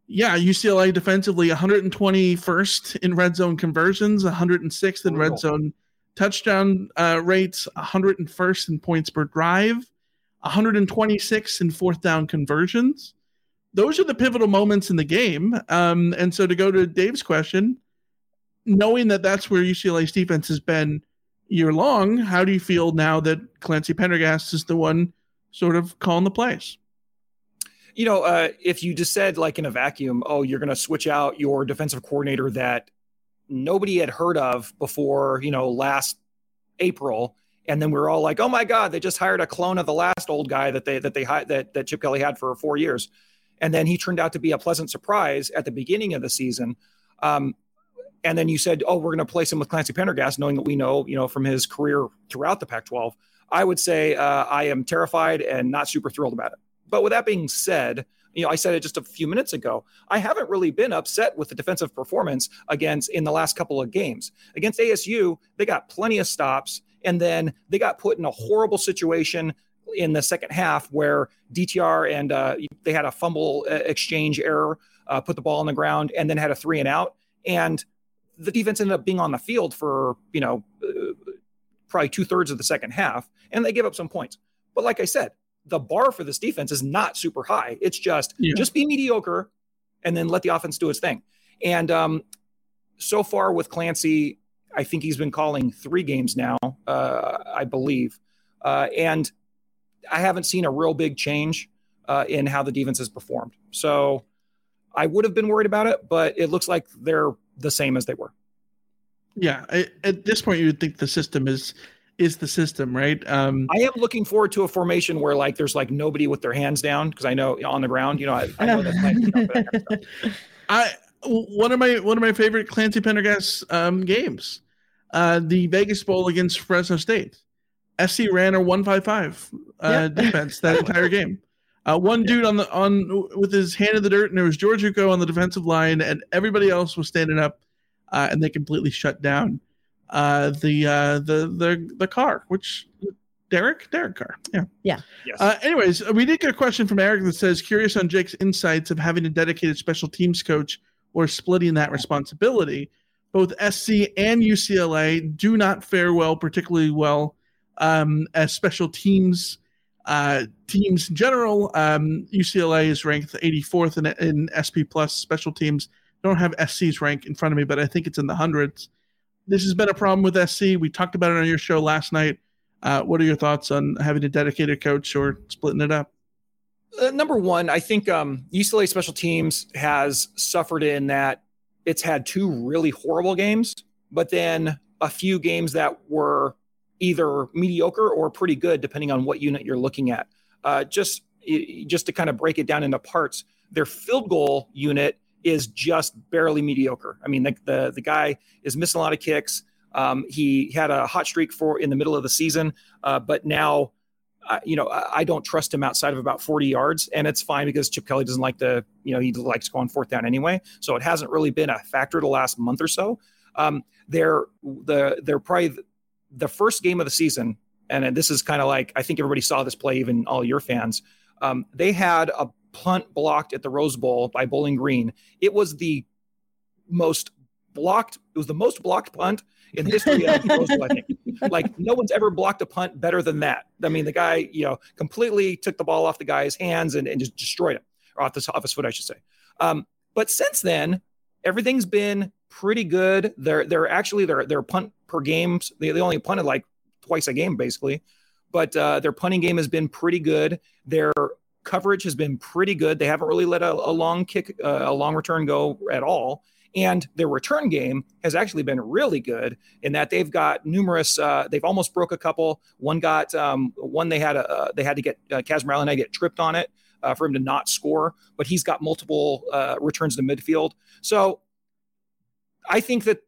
yeah, UCLA defensively 121st in red zone conversions, 106th in red zone touchdown uh, rates, 101st in points per drive, 126 in fourth down conversions. Those are the pivotal moments in the game. Um, and so to go to Dave's question, knowing that that's where UCLA's defense has been year long, how do you feel now that Clancy Pendergast is the one sort of calling the plays? you know, uh, if you just said like in a vacuum, oh, you're going to switch out your defensive coordinator that nobody had heard of before, you know, last April, and then we are all like, oh my God, they just hired a clone of the last old guy that they that they that that Chip Kelly had for four years, and then he turned out to be a pleasant surprise at the beginning of the season. Um, and then you said, oh, we're going to place him with Clancy Pendergast, knowing that we know, you know, from his career throughout the Pac-12. I would say uh, I am terrified and not super thrilled about it. But with that being said, you know, I said it just a few minutes ago. I haven't really been upset with the defensive performance against in the last couple of games. Against ASU, they got plenty of stops, and then they got put in a horrible situation in the second half where DTR and uh, they had a fumble uh, exchange error, uh, put the ball on the ground, and then had a three and out. And the defense ended up being on the field for you know uh, probably two thirds of the second half, and they gave up some points. But like I said, the bar for this defense is not super high. It's just Yeah. just be mediocre, and then let the offense do its thing. And um, so far with Clancy, I think he's been calling three games now, uh, I believe, uh, and I haven't seen a real big change uh, in how the defense has performed. So I would have been worried about it, but it looks like they're the same as they were. Yeah, I, at this point, you would think the system is is the system, right? Um, I am looking forward to a formation where like there's like nobody with their hands down because I know on the ground, you know, I, I know that's like, you know, kind of. I one of my one of my favorite Clancy Pendergast um, games, uh, the Vegas Bowl against Fresno State. SC ran a one five five uh, defense that entire game. Uh, one dude on the on with his hand in the dirt, and there was George Uko on the defensive line, and everybody else was standing up, uh, and they completely shut down uh, the uh, the the the car, which Derek Derek Carr, yeah. Yeah. Yes. Uh, anyways, we did get a question from Eric that says, curious on Jake's insights of having a dedicated special teams coach or splitting that responsibility. Both SC and UCLA do not fare well, particularly well um, as special teams uh, teams in general. Um, UCLA is ranked 84th in, in SP plus special teams. Don't have SC's rank in front of me, but I think it's in the hundreds. This has been a problem with SC. We talked about it on your show last night. Uh, what are your thoughts on having a dedicated coach or splitting it up? Uh, number one, I think um, UCLA special teams has suffered in that it's had two really horrible games, but then a few games that were either mediocre or pretty good, depending on what unit you're looking at. Uh, just just to kind of break it down into parts, their field goal unit is just barely mediocre. I mean, the the, the guy is missing a lot of kicks. Um, he had a hot streak for in the middle of the season, uh, but now I- you know, I I don't trust him outside of about 40 yards, and it's fine because Chip Kelly doesn't like to, you know, he likes to go on fourth down anyway. So it hasn't really been a factor the last month or so. Um, they're the they're probably the, first game of the season, and this is kind of like I think everybody saw this play, even all your fans. Um, they had a punt blocked at the Rose Bowl by Bowling Green. It was the most blocked. It was the most blocked punt in the history of Rose Bowl. I think like no one's ever blocked a punt better than that. I mean, the guy, you know, completely took the ball off the guy's hands and, and just destroyed it, or off, the, off his foot, I should say. Um, but since then, everything's been pretty good. They're they're actually their their punt per games. They, they only punted like twice a game basically, but uh, their punting game has been pretty good. Their coverage has been pretty good. They haven't really let a, a long kick, uh, a long return go at all. And their return game has actually been really good in that they've got numerous. Uh, they've almost broke a couple. One got um, one they had a uh, they had to get uh, and I get tripped on it uh, for him to not score, but he's got multiple uh, returns to midfield. So I think that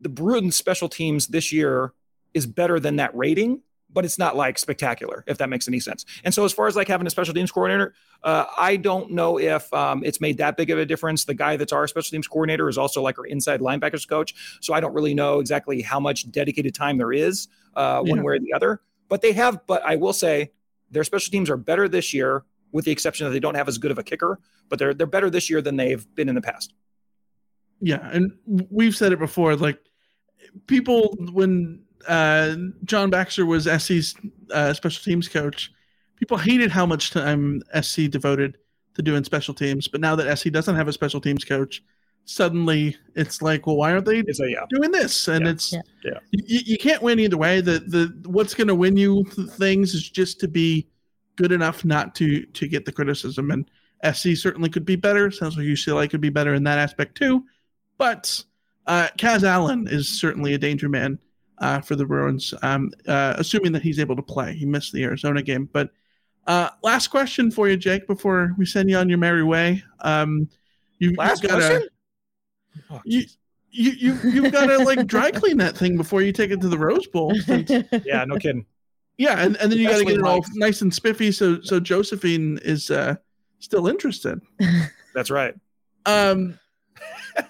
the Bruins special teams this year is better than that rating but it's not like spectacular, if that makes any sense. And so, as far as like having a special teams coordinator, uh, I don't know if um, it's made that big of a difference. The guy that's our special teams coordinator is also like our inside linebackers coach. So, I don't really know exactly how much dedicated time there is uh, one way or the other. But they have, but I will say their special teams are better this year, with the exception that they don't have as good of a kicker, but they're, they're better this year than they've been in the past. Yeah. And we've said it before like, people, when uh, John Baxter was SC's uh, special teams coach. People hated how much time SC devoted to doing special teams, but now that SC doesn't have a special teams coach, suddenly it's like, well, why aren't they a, yeah. doing this? And yeah. it's yeah. You, you can't win either way. The the what's going to win you things is just to be good enough not to to get the criticism. And SC certainly could be better. Sounds like UCLA could be better in that aspect too. But uh, Kaz Allen is certainly a danger man uh, for the Bruins, um, uh, assuming that he's able to play. He missed the Arizona game. But uh, last question for you, Jake, before we send you on your merry way. Um, you, last got to oh, you, you, you, you've got to like dry clean that thing before you take it to the Rose Bowl. Since, yeah, no kidding. Yeah, and, and then you got to get it all nice and spiffy so so Josephine is uh, still interested. That's right. Um,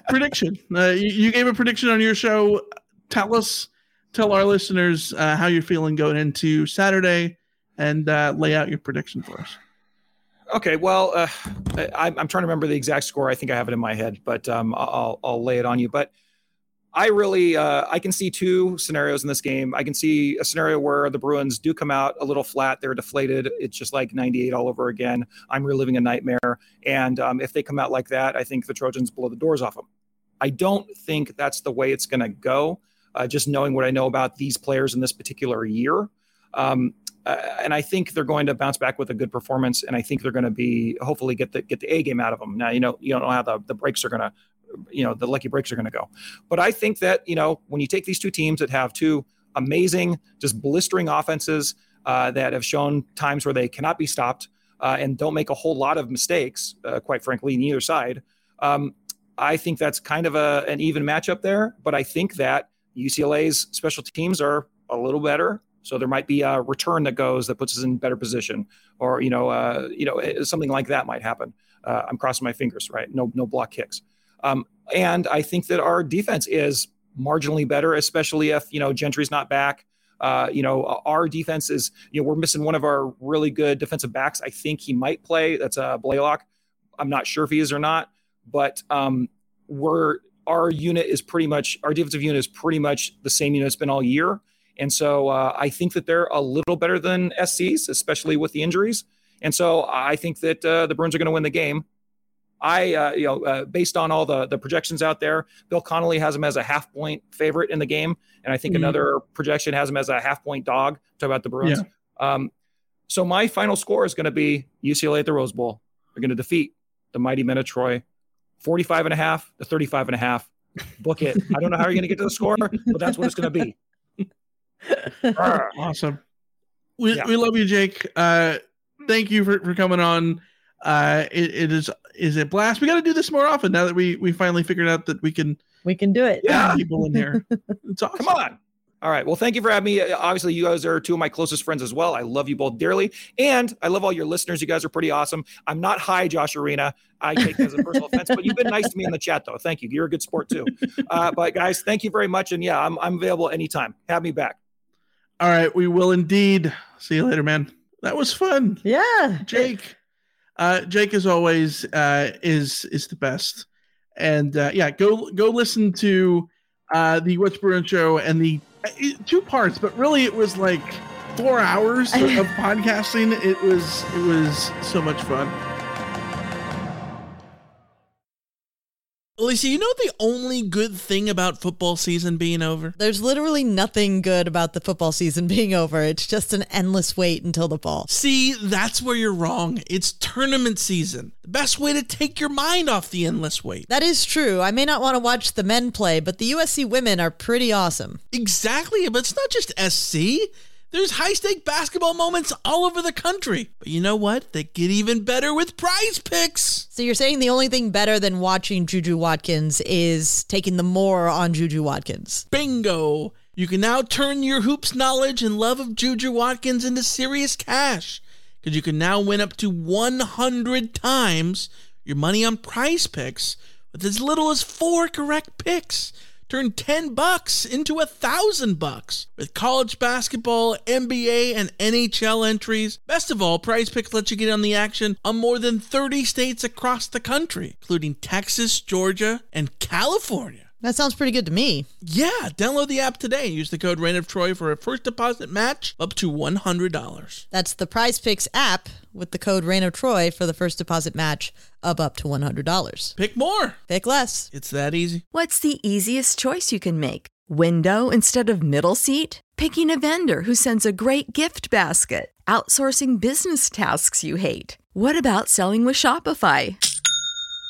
prediction. Uh, you, you, gave a prediction on your show. Tell us tell our listeners uh, how you're feeling going into Saturday and uh, lay out your prediction for us. Okay, well, uh, I, am trying to remember the exact score. I think I have it in my head, but um, I'll, I'll lay it on you. But I really, uh, I can see two scenarios in this game. I can see a scenario where the Bruins do come out a little flat. They're deflated. It's just like 98 all over again. I'm reliving a nightmare. And um, if they come out like that, I think the Trojans blow the doors off them. I don't think that's the way it's going to go uh, just knowing what I know about these players in this particular year. Um, uh, and I think they're going to bounce back with a good performance, and I think they're going to be hopefully get the get the A game out of them. Now you know you don't know how the, the breaks are going to, you know, the lucky breaks are going to go, but I think that you know when you take these two teams that have two amazing, just blistering offenses uh, that have shown times where they cannot be stopped uh, and don't make a whole lot of mistakes, uh, quite frankly, in either side. Um, I think that's kind of a, an even matchup there, but I think that UCLA's special teams are a little better. So there might be a return that goes that puts us in better position, or you know, uh, you know, eh, something like that might happen. Uh, I'm crossing my fingers, right? No, no block kicks. Um, and I think that our defense is marginally better, especially if you know Gentry's not back. Uh, you know, our defense is, you know, we're missing one of our really good defensive backs. I think he might play. That's uh, Blaylock. I'm not sure if he is or not, but um, we're our unit is pretty much our defensive unit is pretty much the same unit it's been all year. And so uh, I think that they're a little better than SCs, especially with the injuries. And so I think that uh, the Bruins are going to win the game. I, uh, you know, uh, based on all the the projections out there, Bill Connolly has them as a half point favorite in the game, and I think mm-hmm. another projection has them as a half point dog. Talk about the Bruins. Yeah. Um, so my final score is going to be UCLA at the Rose Bowl. They're going to defeat the mighty men of Troy 45 and a half to 35 and a half. Book it. I don't know how you're going to get to the score, but that's what it's going to be. awesome. We, yeah. we love you, Jake. Uh, thank you for, for coming on. Uh, it, it is is a blast. We got to do this more often now that we we finally figured out that we can we can do it. Yeah, people in here. It's awesome. Come on. All right. Well, thank you for having me. Obviously, you guys are two of my closest friends as well. I love you both dearly. And I love all your listeners. You guys are pretty awesome. I'm not high, Josh Arena. I take that as a personal offense, but you've been nice to me in the chat, though. Thank you. You're a good sport, too. Uh, but, guys, thank you very much. And yeah, I'm, I'm available anytime. Have me back. All right. We will indeed. See you later, man. That was fun. Yeah. Jake. Uh, Jake, as always, uh, is is the best. And uh, yeah, go go listen to uh, the What's Bruin show and the two parts, but really it was like four hours of, of podcasting. It was it was so much fun. Alicia, you know the only good thing about football season being over? There's literally nothing good about the football season being over. It's just an endless wait until the fall. See, that's where you're wrong. It's tournament season. The best way to take your mind off the endless wait. That is true. I may not want to watch the men play, but the USC women are pretty awesome. Exactly, but it's not just SC. There's high stake basketball moments all over the country. But you know what? They get even better with prize picks. So you're saying the only thing better than watching Juju Watkins is taking the more on Juju Watkins? Bingo. You can now turn your hoops knowledge and love of Juju Watkins into serious cash. Because you can now win up to 100 times your money on prize picks with as little as four correct picks. Turn 10 bucks into a thousand bucks with college basketball, NBA, and NHL entries. Best of all, Prize Picks lets you get on the action on more than 30 states across the country, including Texas, Georgia, and California. That sounds pretty good to me. Yeah, download the app today and use the code Reign of Troy for a first deposit match up to $100. That's the Prize Picks app with the code Reign of Troy for the first deposit match of up to $100. Pick more. Pick less. It's that easy. What's the easiest choice you can make? Window instead of middle seat? Picking a vendor who sends a great gift basket? Outsourcing business tasks you hate? What about selling with Shopify?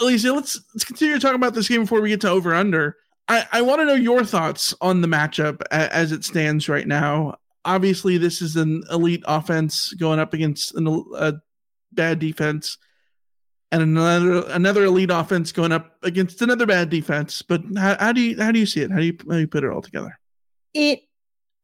Alicia, let's let's continue to talk about this game before we get to over under. I, I want to know your thoughts on the matchup a, as it stands right now. Obviously, this is an elite offense going up against an, a bad defense, and another another elite offense going up against another bad defense. But how, how do you how do you see it? How do you how do you put it all together? It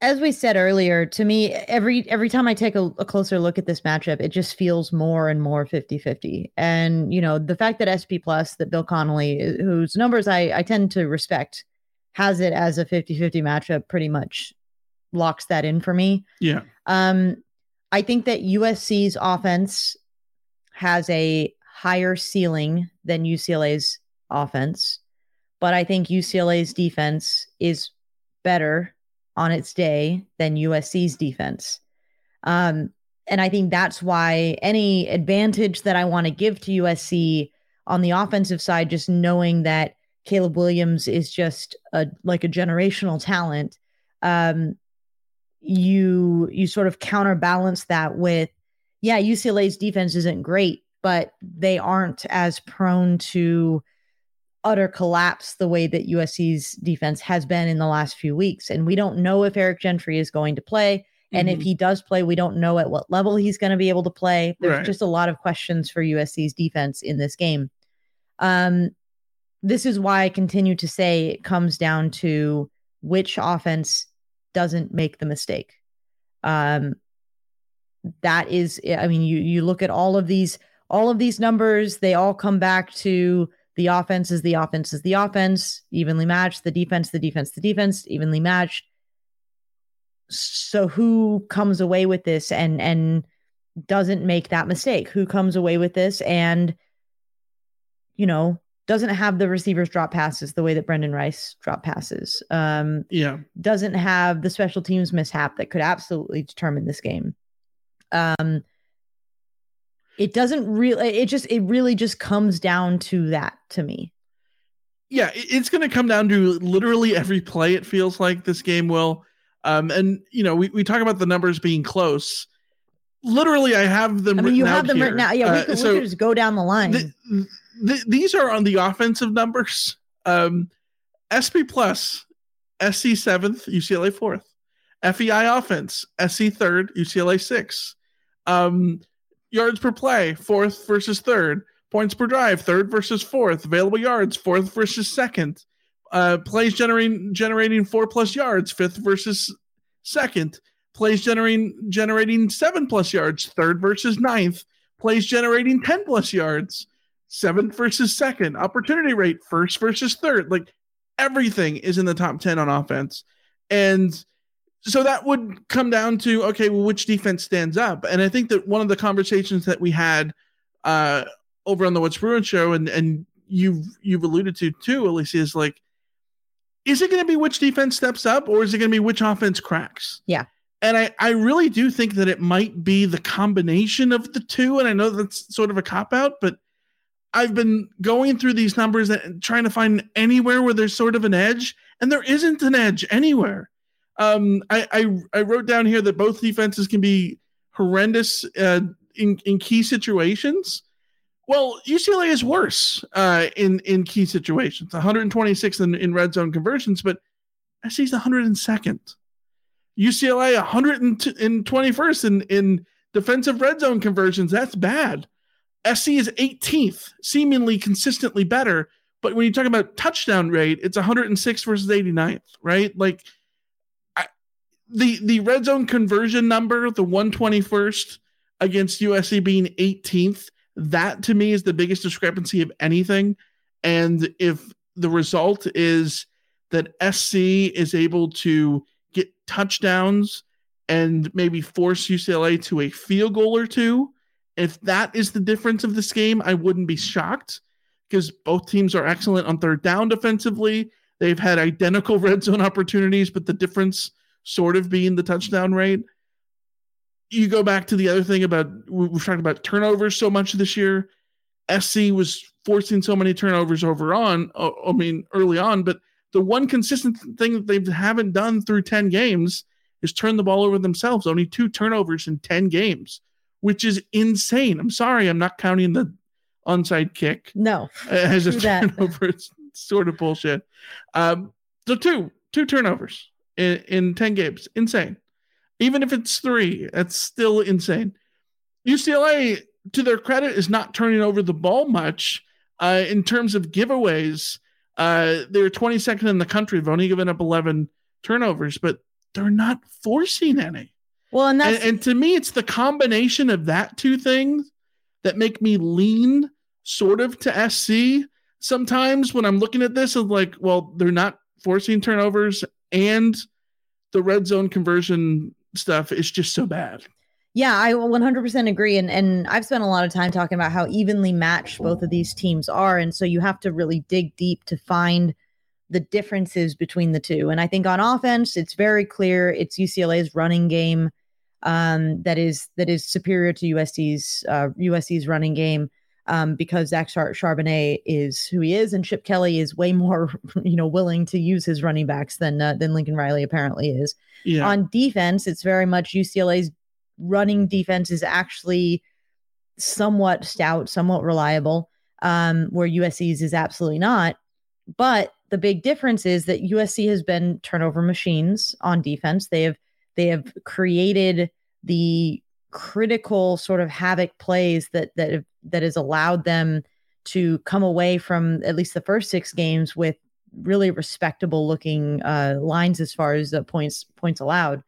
as we said earlier, to me, every every time I take a, a, closer look at this matchup, it just feels more and more 50-50. And you know, the fact that SP Plus, that Bill Connolly, whose numbers I, I tend to respect, has it as a 50-50 matchup pretty much locks that in for me. Yeah. Um, I think that USC's offense has a higher ceiling than UCLA's offense, but I think UCLA's defense is better on its day than USC's defense. Um, and I think that's why any advantage that I want to give to USC on the offensive side, just knowing that Caleb Williams is just a like a generational talent, um, you you sort of counterbalance that with, yeah, UCLA's defense isn't great, but they aren't as prone to utter collapse the way that USC's defense has been in the last few weeks. And we don't know if Eric Gentry is going to play. And mm-hmm. if he does play, we don't know at what level he's going to be able to play. There's right. just a lot of questions for USC's defense in this game. Um, this is why I continue to say it comes down to which offense doesn't make the mistake. Um, that is, I mean, you you look at all of these all of these numbers, they all come back to the offense is the offense is the offense, evenly matched. The defense, the defense, the defense, evenly matched. So who comes away with this and and doesn't make that mistake? Who comes away with this and you know doesn't have the receivers drop passes the way that Brendan Rice drop passes. Um, yeah, doesn't have the special teams mishap that could absolutely determine this game. Um, It doesn't really. It just. It really just comes down to that to me. Yeah, it's going to come down to literally every play. It feels like this game will. Um, and you know, we, we talk about the numbers being close. Literally, I have them. I mean, you have them here. written out. Yeah, we Uh, could, so we could just go down the line. th- th- these are on the offensive numbers. Um, SP plus, SC seventh, UCLA fourth. FEI offense, SC third, UCLA sixth. Um, yards per play, fourth versus third. Points per drive, third versus fourth. Available yards, fourth versus second. Uh, plays generating generating four plus yards, fifth versus second. Plays generating generating seven plus yards, third versus ninth. Plays generating ten plus yards, seventh versus second. Opportunity rate, first versus third. Like everything is in the top ten on offense, and so that would come down to okay, well, which defense stands up? And I think that one of the conversations that we had uh, over on the What's Bruin show, and and you've you've alluded to too, Alicia, is like, is it going to be which defense steps up, or is it going to be which offense cracks? Yeah. And I, I really do think that it might be the combination of the two. And I know that's sort of a cop out, but I've been going through these numbers and trying to find anywhere where there's sort of an edge, and there isn't an edge anywhere. Um, I, I I wrote down here that both defenses can be horrendous uh, in in key situations. Well, UCLA is worse uh, in in key situations, 126 in, in red zone conversions, but SC's 102nd. UCLA 121st in in defensive red zone conversions. That's bad. SC is 18th, seemingly consistently better. But when you talk about touchdown rate, it's 106 versus 89th, right? Like the the red zone conversion number, the 121st against USC being 18th, that to me is the biggest discrepancy of anything. And if the result is that SC is able to get touchdowns and maybe force UCLA to a field goal or two, if that is the difference of this game, I wouldn't be shocked because both teams are excellent on third down defensively. They've had identical red zone opportunities, but the difference sort of being the touchdown rate. You go back to the other thing about we've talked about turnovers so much this year. SC was forcing so many turnovers over on, uh, I mean, early on, but the one consistent thing that they haven't done through 10 games is turn the ball over themselves. Only two turnovers in 10 games, which is insane. I'm sorry, I'm not counting the onside kick No. as a turnover. It's sort of bullshit. Um, so two, two turnovers in, in 10 games. Insane. Even if it's three, that's still insane. UCLA, to their credit, is not turning over the ball much uh, in terms of giveaways. Uh, they're 22nd in the country. They've only given up 11 turnovers, but they're not forcing any. Well, and that's And, and to me, it's the combination of that two things that make me lean sort of to SC. Sometimes when I'm looking at this, I'm like, well, they're not forcing turnovers, and the red zone conversion stuff is just so bad. Yeah, I 100% agree. And and I've spent a lot of time talking about how evenly matched both of these teams are, and so you have to really dig deep to find the differences between the two. And I think on offense, it's very clear it's UCLA's running game um, that is that is superior to USC's uh, USC's running game um, because Zach Char- Charbonnet is who he is, and Chip Kelly is way more you know willing to use his running backs than uh, than Lincoln Riley apparently is. Yeah. On defense, it's very much UCLA's running defense is actually somewhat stout, somewhat reliable, um, where USC's is absolutely not. But the big difference is that USC has been turnover machines on defense. They have they have created the critical sort of havoc plays that that have, that has allowed them to come away from at least the first six games with really respectable looking uh, lines as far as the points points allowed.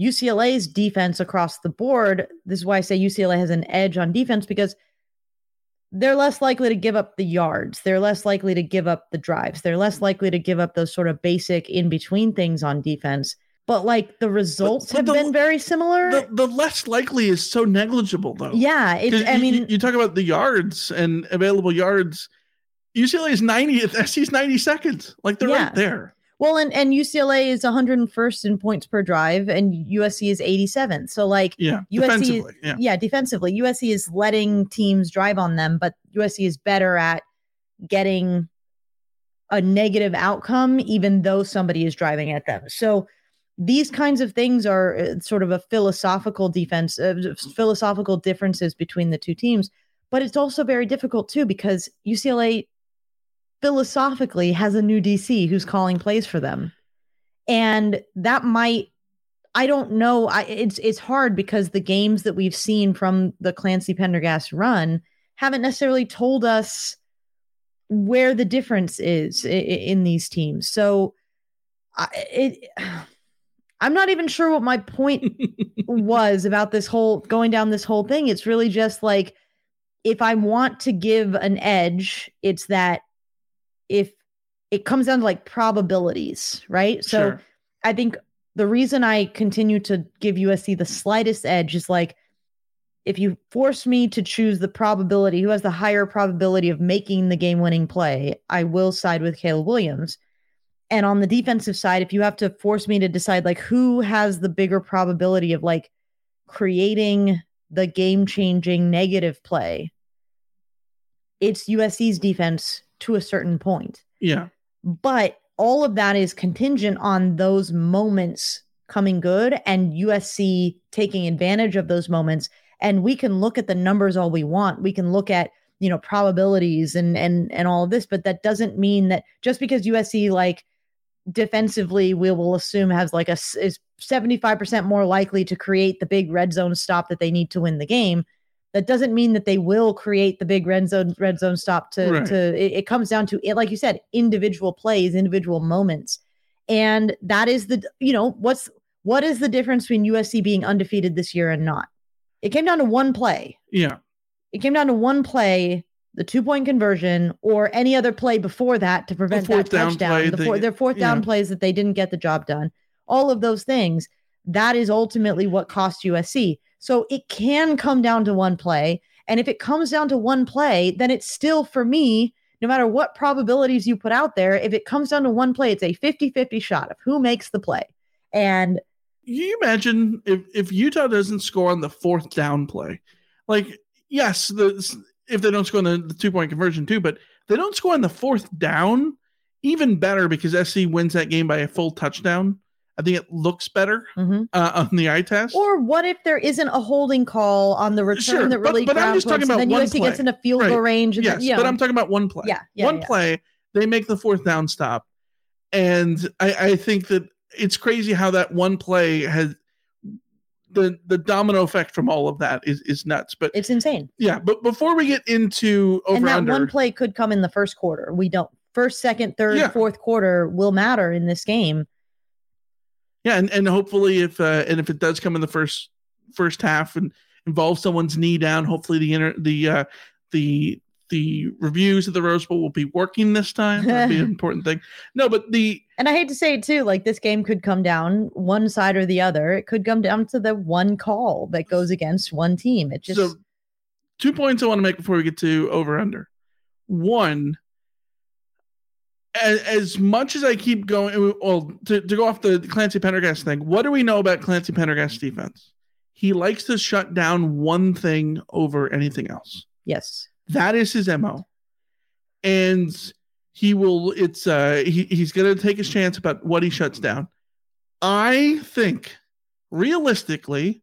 UCLA's defense across the board. This is why I say UCLA has an edge on defense because they're less likely to give up the yards. They're less likely to give up the drives. They're less likely to give up those sort of basic in between things on defense. But like the results but have the- been very similar. The, the less likely is so negligible, though. yeah, it's. I mean, you, you talk about the yards and available yards. UCLA is 90th, SC's 92nd. Like they're Yeah. right there. Well, and and UCLA is 101st in points per drive, and USC is 87th. So like, Yeah, USC, defensively, yeah. defensively, USC is letting teams drive on them, but USC is better at getting a negative outcome, even though somebody is driving at them. So these kinds of things are uh, sort of a philosophical defense, uh, philosophical differences between the two teams. But it's also very difficult too because UCLA philosophically has a new DC who's calling plays for them. And that might I don't know. I, it's it's hard because the games that we've seen from the Clancy Pendergast run haven't necessarily told us where the difference is i- i- in these teams. So I, it, I'm not even sure what my point was about this whole going down this whole thing. It's really just like if I want to give an edge, it's that if it comes down to like probabilities, right? So Sure. I think the reason I continue to give USC the slightest edge is like if you force me to choose the probability, who has the higher probability of making the game winning play, I will side with Caleb Williams. And on the defensive side, if you have to force me to decide like who has the bigger probability of like creating the game changing negative play, it's USC's defense to a certain point. Yeah. But all of that is contingent on those moments coming good and USC taking advantage of those moments. And we can look at the numbers all we want. We can look at, you know, probabilities and and and all of this, but that doesn't mean that just because USC like defensively we will assume has like a is 75% more likely to create the big red zone stop that they need to win the game that doesn't mean that they will create the big red zone red zone stop to Right. to it, it comes down to it like you said individual plays individual moments and that is the you know what's what is the difference between USC being undefeated this year and not it came down to one play Yeah. it came down to one play the two point conversion or any other play before that to prevent that touchdown play, the they- their fourth down yeah. plays that they didn't get the job done all of those things that is ultimately what cost USC so it can come down to one play and if it comes down to one play then it's still for me no matter what probabilities you put out there if it comes down to one play it's a 50-50 shot of who makes the play and Can you imagine if, if Utah doesn't score on the fourth down play? Like, yes, the, if they don't score on the, the two point conversion too, but they don't score on the fourth down, even better because SC wins that game by a full touchdown. I think it looks better Mhm. uh, on the eye test. Or what if there isn't a holding call on the return Sure, that but- really but I'm ground just talking about then one USC gets play. into field goal range? And yes, then, you but I'm talking about one play. Yeah, yeah, one yeah. play. They make the fourth down stop, and I, I think that it's crazy how that one play has the the domino effect from all of that is is nuts. But it's insane. yeah, but before we get into over and that under, one play could come in the first quarter. We don't first, second, third, Yeah. fourth quarter will matter in this game. yeah, and, and hopefully if uh, and if it does come in the first first half and involve someone's knee down, hopefully the inner the uh, the the reviews of the Rose Bowl will be working this time. That'd be an important thing. No, but the And I hate to say it too, like this game could come down one side or the other. It could come down to the one call that goes against one team. It just so two points I want to make before we get to over under. One, as, as much as I keep going, well, to, to go off the Clancy Pendergast thing, what do we know about Clancy Pendergast's defense? He likes to shut down one thing over anything else. yes. That is his mo, and he will. It's uh, he, he's to take his chance about what he shuts down. I think, realistically,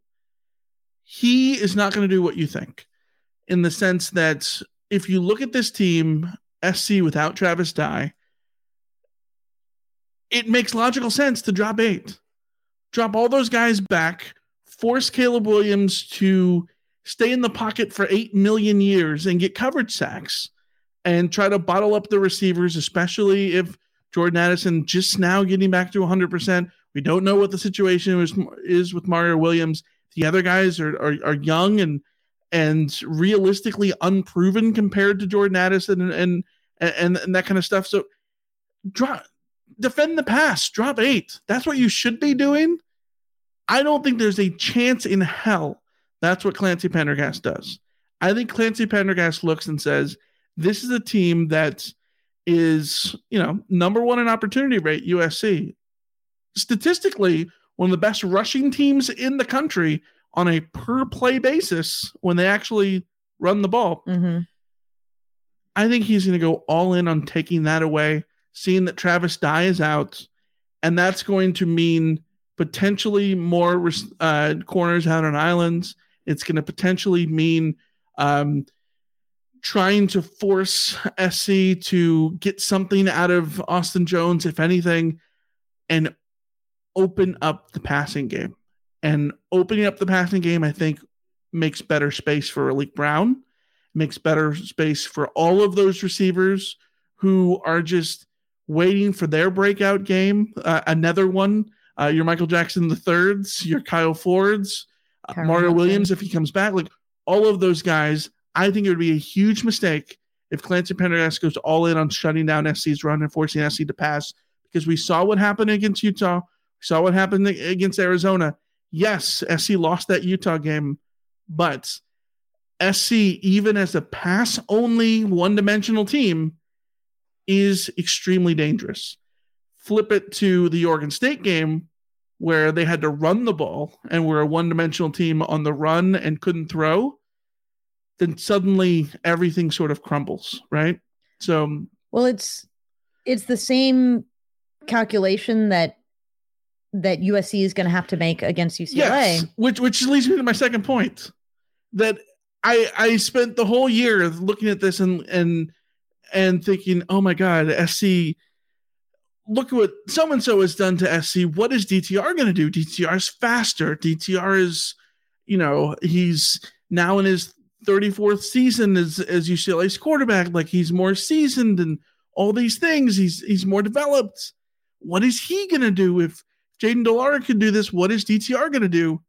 he is not to do what you think, in the sense that if you look at this team, SC without Travis Dye, it makes logical sense to drop eight, drop all those guys back, force Caleb Williams to stay in the pocket for 8 million years and get coverage sacks and try to bottle up the receivers, especially if Jordan Addison just now getting back to 100%. We don't know what the situation is, is with Mario Williams. The other guys are, are, are young and and realistically unproven compared to Jordan Addison and and, and, and that kind of stuff. So drop defend the pass, drop eight. That's what you should be doing. I don't think there's a chance in hell that's what Clancy Pendergast does. I think Clancy Pendergast looks and says, This is a team that is, you know, number one in opportunity rate, USC. Statistically, one of the best rushing teams in the country on a per play basis when they actually run the ball. Mm-hmm. I think he's going to go all in on taking that away, seeing that Travis Dye is out, and that's going to mean potentially more uh, corners out on islands. It's going to potentially mean um, trying to force SC to get something out of Austin Jones, if anything, and open up the passing game. And opening up the passing game, I think, makes better space for Malik Brown, makes better space for all of those receivers who are just waiting for their breakout game. Uh, another one, uh, your Michael Jackson the thirds, your Kyle Fords, uh, Mario Williams if he comes back, like all of those guys. I think it would be a huge mistake if Clancy Pendergast goes all in on shutting down SC's run and forcing SC to pass because we saw what happened against Utah. We saw what happened against Arizona. Yes, SC lost that Utah game, but SC, even as a pass only one dimensional team, is extremely dangerous. Flip it to the Oregon State game where they had to run the ball and were a one dimensional team on the run and couldn't throw, then suddenly everything sort of crumbles, right? So, um, well, it's it's the same calculation that that USC is going to have to make against UCLA. Yes, which which leads me to my second point that I I spent the whole year looking at this and and and thinking, oh my god, SC. Look at what so and so has done to SC. What is DTR going to do? DTR is faster. DTR is, you know, he's now in his 34th season as as UCLA's quarterback. Like he's more seasoned and all these things. He's he's more developed. What is he going to do if Jayden de Laura can do this? What is DTR going to do?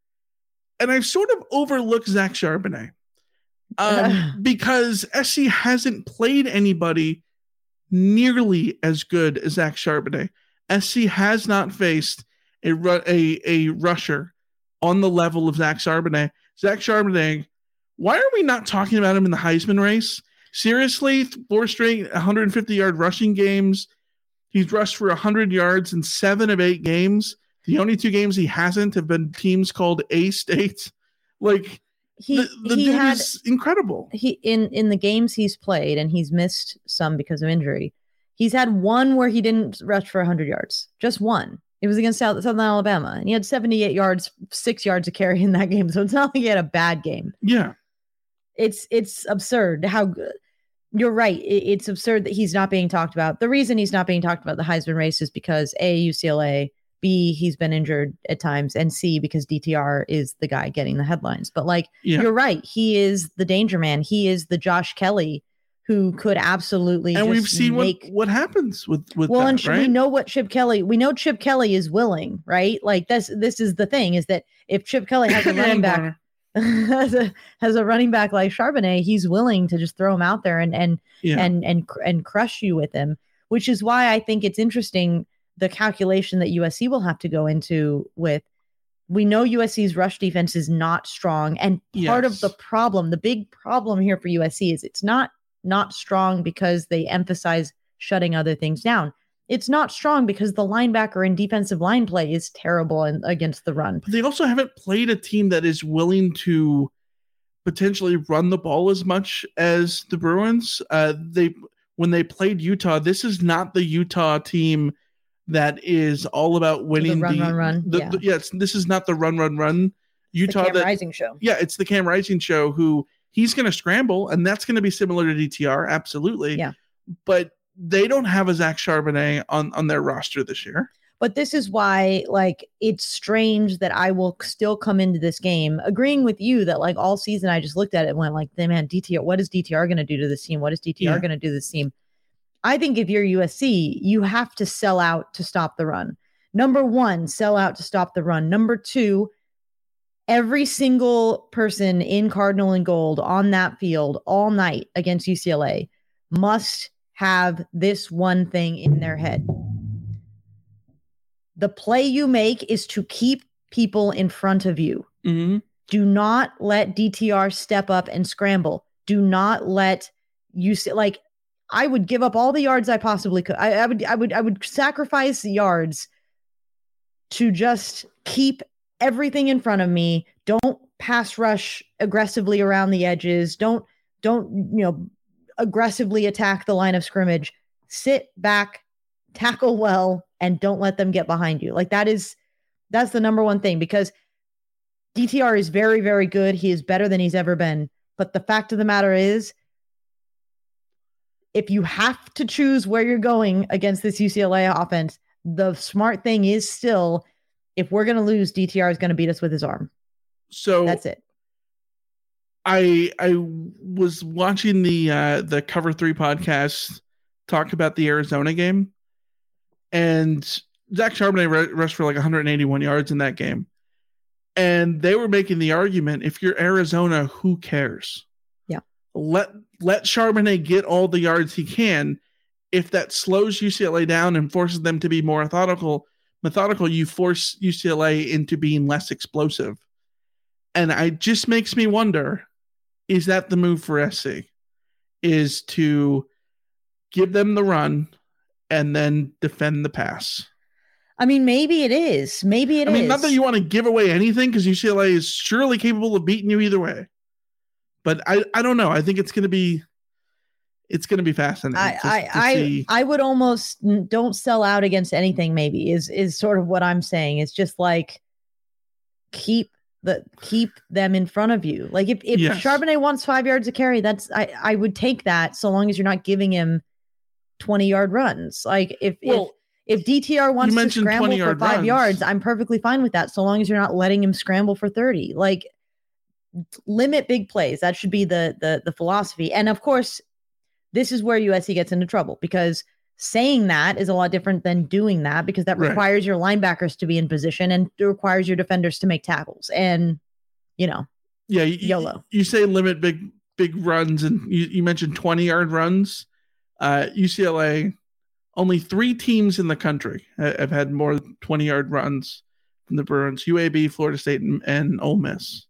And I've sort of overlooked Zach Charbonnet um, because SC hasn't played anybody nearly as good as Zach Charbonnet. SC has not faced a, a, a rusher on the level of Zach Charbonnet. Zach Charbonnet, why are we not talking about him in the Heisman race? Seriously, four straight 150 yard rushing games. He's rushed for 100 yards in seven of eight games. The only two games he hasn't have been teams called A State. Like, he the, the he dude had is incredible. he in in the games he's played and he's missed some because of injury. He's had one where he didn't rush for 100 yards, just one. It was against South, Southern Alabama, and he had 78 yards, six yards of carry in that game. So it's not like he had a bad game. Yeah, it's it's absurd how good. You're right. It, it's absurd that he's not being talked about. The reason he's not being talked about the Heisman race is because a UCLA B, he's been injured at times, and C, because DTR is the guy getting the headlines. But like, Yeah. you're right. He is the danger man. He is the Josh Kelly who could absolutely. and we've seen make, what what happens with with well, that, and right? we know what Chip Kelly. We know Chip Kelly is willing, right? Like this. This is the thing: is that if Chip Kelly has a running back, uh, has a has a running back like Charbonnet, he's willing to just throw him out there and and Yeah. and and and crush you with him. Which is why I think it's interesting the calculation that USC will have to go into with. We know USC's rush defense is not strong, and part of the problem, the big problem here for USC is it's not not strong because they emphasize shutting other things down. It's not strong because the linebacker and defensive line play is terrible in, against the run. But they also haven't played a team that is willing to potentially run the ball as much as the Bruins. Uh, they when they played Utah, this is not the Utah team that is all about winning the run, run, run, the- yeah. the- yeah, this is not the run, run, run. Utah that Rising show. yeah, it's the Cam Rising show who he's going to scramble, and that's going to be similar to DTR, absolutely. Yeah. but they don't have a Zach Charbonnet on on their roster this year. But this is why, like, it's strange that I will still come into this game agreeing with you that, like, all season I just looked at it and went, like, man, DTR, what is DTR going to do to this team? What is DTR Yeah. going to do to this team? I think if you're USC, you have to sell out to stop the run. Number one, sell out to stop the run. Number two, every single person in Cardinal and Gold on that field all night against UCLA must have this one thing in their head. The play you make is to keep people in front of you. Mm-hmm. Do not let DTR step up and scramble. Do not let you see like I would give up all the yards I possibly could. I, I would I would I would sacrifice yards to just keep everything in front of me. Don't pass rush aggressively around the edges. Don't don't you know aggressively attack the line of scrimmage. Sit back, tackle well, and don't let them get behind you. Like that is that's the number one thing because DTR is very very good. He is better than he's ever been. But the fact of the matter is if you have to choose where you're going against this UCLA offense, the smart thing is still if we're going to lose, DTR is going to beat us with his arm. So that's it. I I was watching the uh the Cover 3 podcast talk about the Arizona game and Zach Charbonnet rushed for like 181 yards in that game. And they were making the argument if you're Arizona, who cares? Yeah. Let let Charbonnet get all the yards he can. If that slows UCLA down and forces them to be more methodical, methodical, you force UCLA into being less explosive. And it just makes me wonder is that the move for SC? Is to give them the run and then defend the pass? I mean, maybe it is. Maybe it I is. mean, not that you want to give away anything because UCLA is surely capable of beating you either way. But I, I don't know. I think it's going to be, it's going to be fascinating. I, to- I, to I. I would almost don't sell out against anything. Maybe is is sort of what I'm saying. It's just like keep the keep them in front of you. Like if if Yes. Charbonnet wants five yards of carry, that's I I would take that so long as you're not giving him twenty yard runs. Like if Well, if if DTR wants to scramble for five runs. yards, I'm perfectly fine with that so long as you're not letting him scramble for thirty. Like limit big plays. That should be the the the philosophy. And of course, this is where USC gets into trouble because saying that is a lot different than doing that because that Right. requires your linebackers to be in position and it requires your defenders to make tackles. And you know, yeah, you, YOLO. You say limit big big runs, and you, you mentioned twenty yard runs. Uh, UCLA, only three teams in the country have had more twenty yard runs from the Bruins: UAB, Florida State, and, and Ole Miss.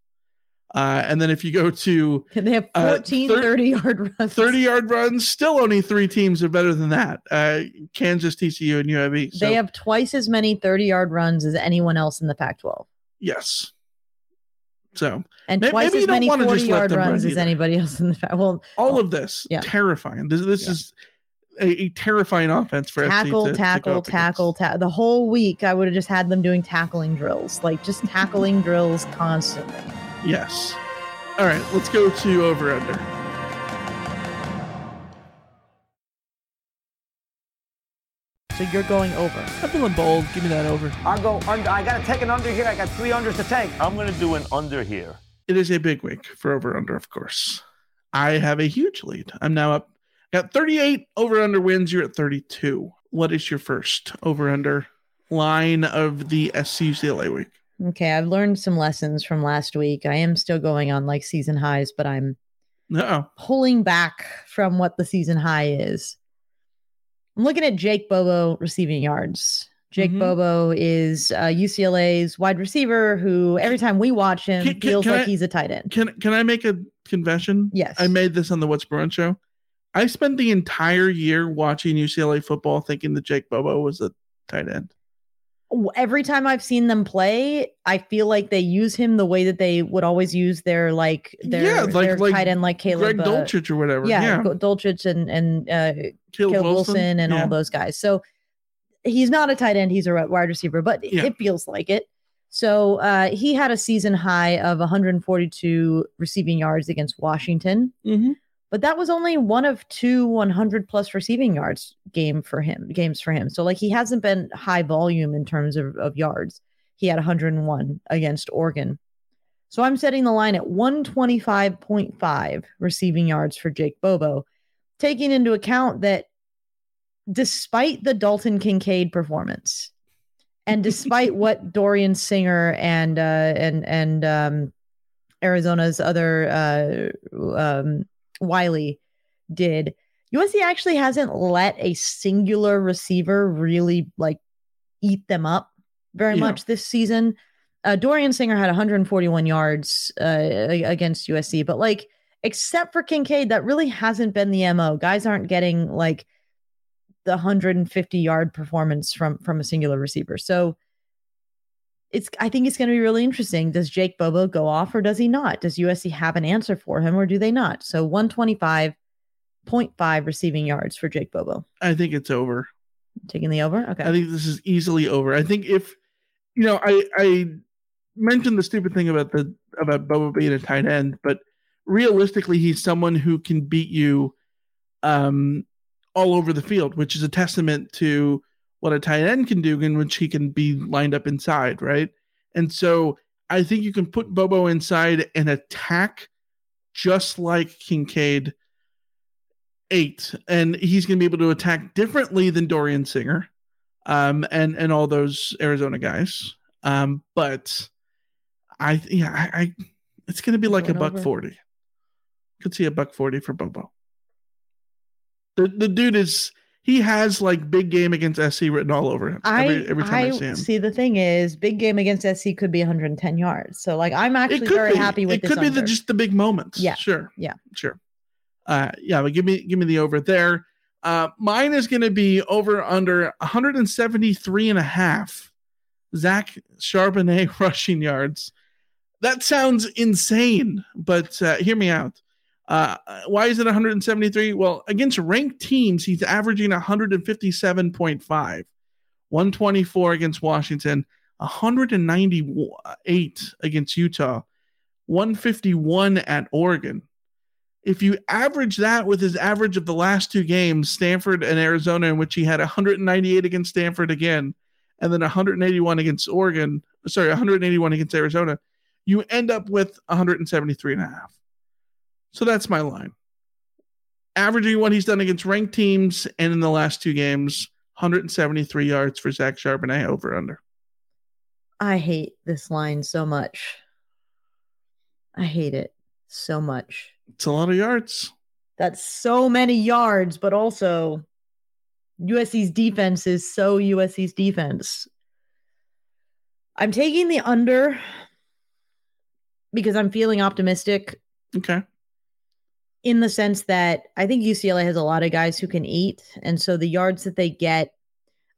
Uh, and then if you go to they have Uh, 14 thir- 30 yard runs. 30 yard runs, still only three teams are better than that uh, Kansas, TCU, and UAB. So, they have twice as many 30 yard runs as anyone else in the Pac 12. yes. So, And may- twice as many wanna 40 just let yard runs as anybody else in the Pac. Well, all of this, yeah. terrifying. This, this is a, a terrifying offense for tackle, to- to tackle, up tackle, ta- the whole week I would have just had them doing tackling drills, like just tackling drills constantly. Yes. All right, let's go to over under. So you're going over. I'm feeling bold. Give me that over. I'll go under. I got to take an under here. I got three unders to take. I'm going to do an under here. It is a big week for over under, of course. I have a huge lead. I'm now up. Got 38 over under wins. You're at 32. What is your first over under line of the SCUCLA week? Okay, I've learned some lessons from last week. I am still going on like season highs, but I'm No. pulling back from what the season high is. I'm looking at Jake Bobo receiving yards. Jake Mhm. Bobo is uh, UCLA's wide receiver who every time we watch him Can- can- feels can like I- he's a tight end. Can can I make a confession? Yes. I made this on the What's Bruin show. I spent the entire year watching UCLA football thinking that Jake Bobo was a tight end. Every time I've seen them play, I feel like they use him the way that they would always use their like their, Yeah, like- their like tight end like Caleb Greg uh, Dulcich or whatever. Yeah, Yeah. Dulcich and and uh, Caleb Caleb, Wilson, Wilson, and yeah. all those guys. So he's not a tight end; he's a wide receiver, but Yeah. it feels like it. So uh, he had a season high of 142 receiving yards against Washington, Mm-hmm. But that was only one of two 100 plus receiving yards game for him games for him. So like he hasn't been high volume in terms of, of yards. He had 101 against Oregon. So I'm setting the line at 125.5 receiving yards for Jake Bobo, taking into account that despite the Dalton Kincaid performance and despite what Dorian Singer and uh and and um Arizona's other uh um Wiley did, USC actually hasn't let a singular receiver really like eat them up very Yeah. much this season. Uh, Dorian Singer had 141 yards uh, against USC, but like except for Kincaid, that really hasn't been the MO. Guys aren't getting like the 150 yard performance from from a singular receiver. So it's I think it's going to be really interesting. Does Jake Bobo go off or does he not? Does USC have an answer for him or do they not? So 125.5 receiving yards for Jake Bobo. I think it's over. Taking the over? Okay. I think this is easily over. I think if you know, I I mentioned the stupid thing about the about Bobo being a tight end, but realistically, he's someone who can beat you um all over the field, which is a testament to what a tight end can do in which he can be lined up inside, right? And so I think you can put Bobo inside and attack just like Kincaid eight, and he's going to be able to attack differently than Dorian Singer, um, and and all those Arizona guys. Um, but I yeah, I, I it's going to be like Going a buck over. forty. Could see a buck forty for Bobo. The the dude is he has like big game against SC written all over him I every, every time I, I see him. see the thing is big game against SC could be 110 yards. So like I'm actually very be. happy with it could be the, just the big moments. Yeah. sure, Yeah. sure. Uh, yeah, but give me give me the over there. Uh, mine is going to be over under 173 and a half. Zach Charbonnet rushing yards. That sounds insane, but uh, hear me out. Uh, why is it 173? Well, against ranked teams, he's averaging 157.5, 124 against Washington, 198 against Utah, 151 at Oregon. If you average that with his average of the last two games, Stanford and Arizona, in which he had 198 against Stanford again, and then 181 against Oregon, sorry, 181 against Arizona, you end up with 173 and a half. So that's my line. Averaging what he's done against ranked teams and in the last two games, 173 yards for Zach Charbonnet over under. I hate this line so much. I hate it so much. It's a lot of yards. That's so many yards, but also USC's defense is so USC's defense. I'm taking the under because I'm feeling optimistic Okay. In the sense that I think UCLA has a lot of guys who can eat. And so the yards that they get,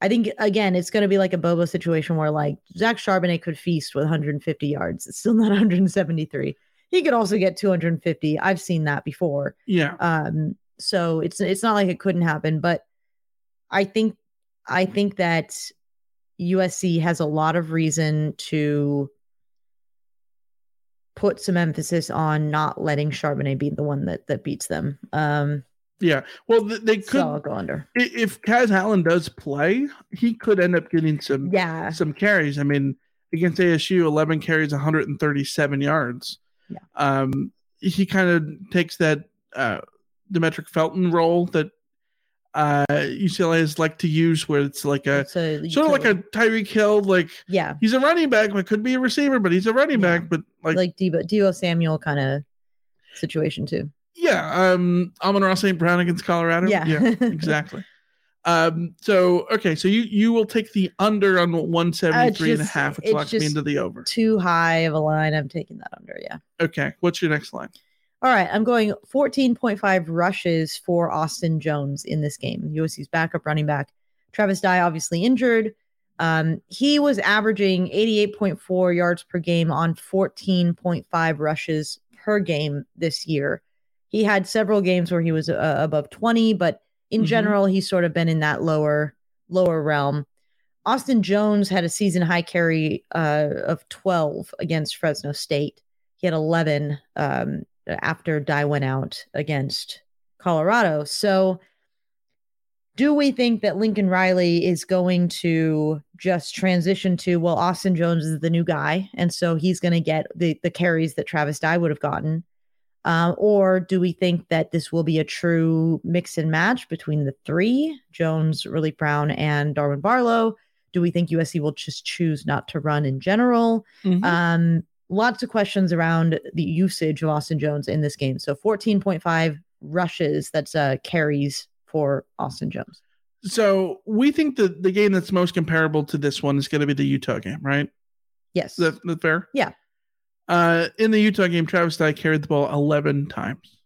I think, again, it's going to be like a Bobo situation where like Zach Charbonnet could feast with 150 yards. It's still not 173. He could also get 250. I've seen that before. Yeah. Um, so it's it's not like it couldn't happen, but I think I think that USC has a lot of reason to put some emphasis on not letting Charbonnet be the one that that beats them. Um, Yeah. Well, th- they could so go under. if Kaz Allen does play, he could end up getting some Yeah. some carries. I mean, against ASU, 11 carries, 137 yards. Yeah. Um, he kind of takes that uh, Demetric Felton role that uh, UCLA has like to use, where it's like a So sort of like a Tyreek Hill, like yeah, he's a running back, but could be a receiver, but he's a running back, but like, like Debo, Debo Samuel kind of situation too. yeah, um, Amon-Ra St. Brown against Colorado. Yeah. yeah, exactly. Um, so okay, so you you will take the under on 173 and a half, which locks me into the over. Too high of a line. I'm taking that under. Yeah. Okay, what's your next line? All right, I'm going 14.5 rushes for Austin Jones in this game. USC's backup running back. Travis Dye obviously injured. Um, he was averaging 88.4 yards per game on 14.5 rushes per game this year. He had several games where he was uh, above 20, but in Mhm. general, he's sort of been in that lower lower realm. Austin Jones had a season high carry uh, of 12 against Fresno State. He had 11 um, after Dye went out against Colorado. So, do we think that Lincoln Riley is going to just transition to, well, Austin Jones is the new guy, and so he's going to get the, the carries that Travis Dye would have gotten? Um, or do we think that this will be a true mix and match between the three, Jones, Raleek Brown, and Darwin Barlow? Do we think USC will just choose not to run in general? Mhm. Um, lots of questions around the usage of Austin Jones in this game. So 14.5 rushes, that's uh, carries for Austin Jones. So we think that the game that's most comparable to this one is going to be the Utah game, right? Yes. Is that, that fair? Yeah. Uh, in the Utah game, Travis Dye carried the ball 11 times.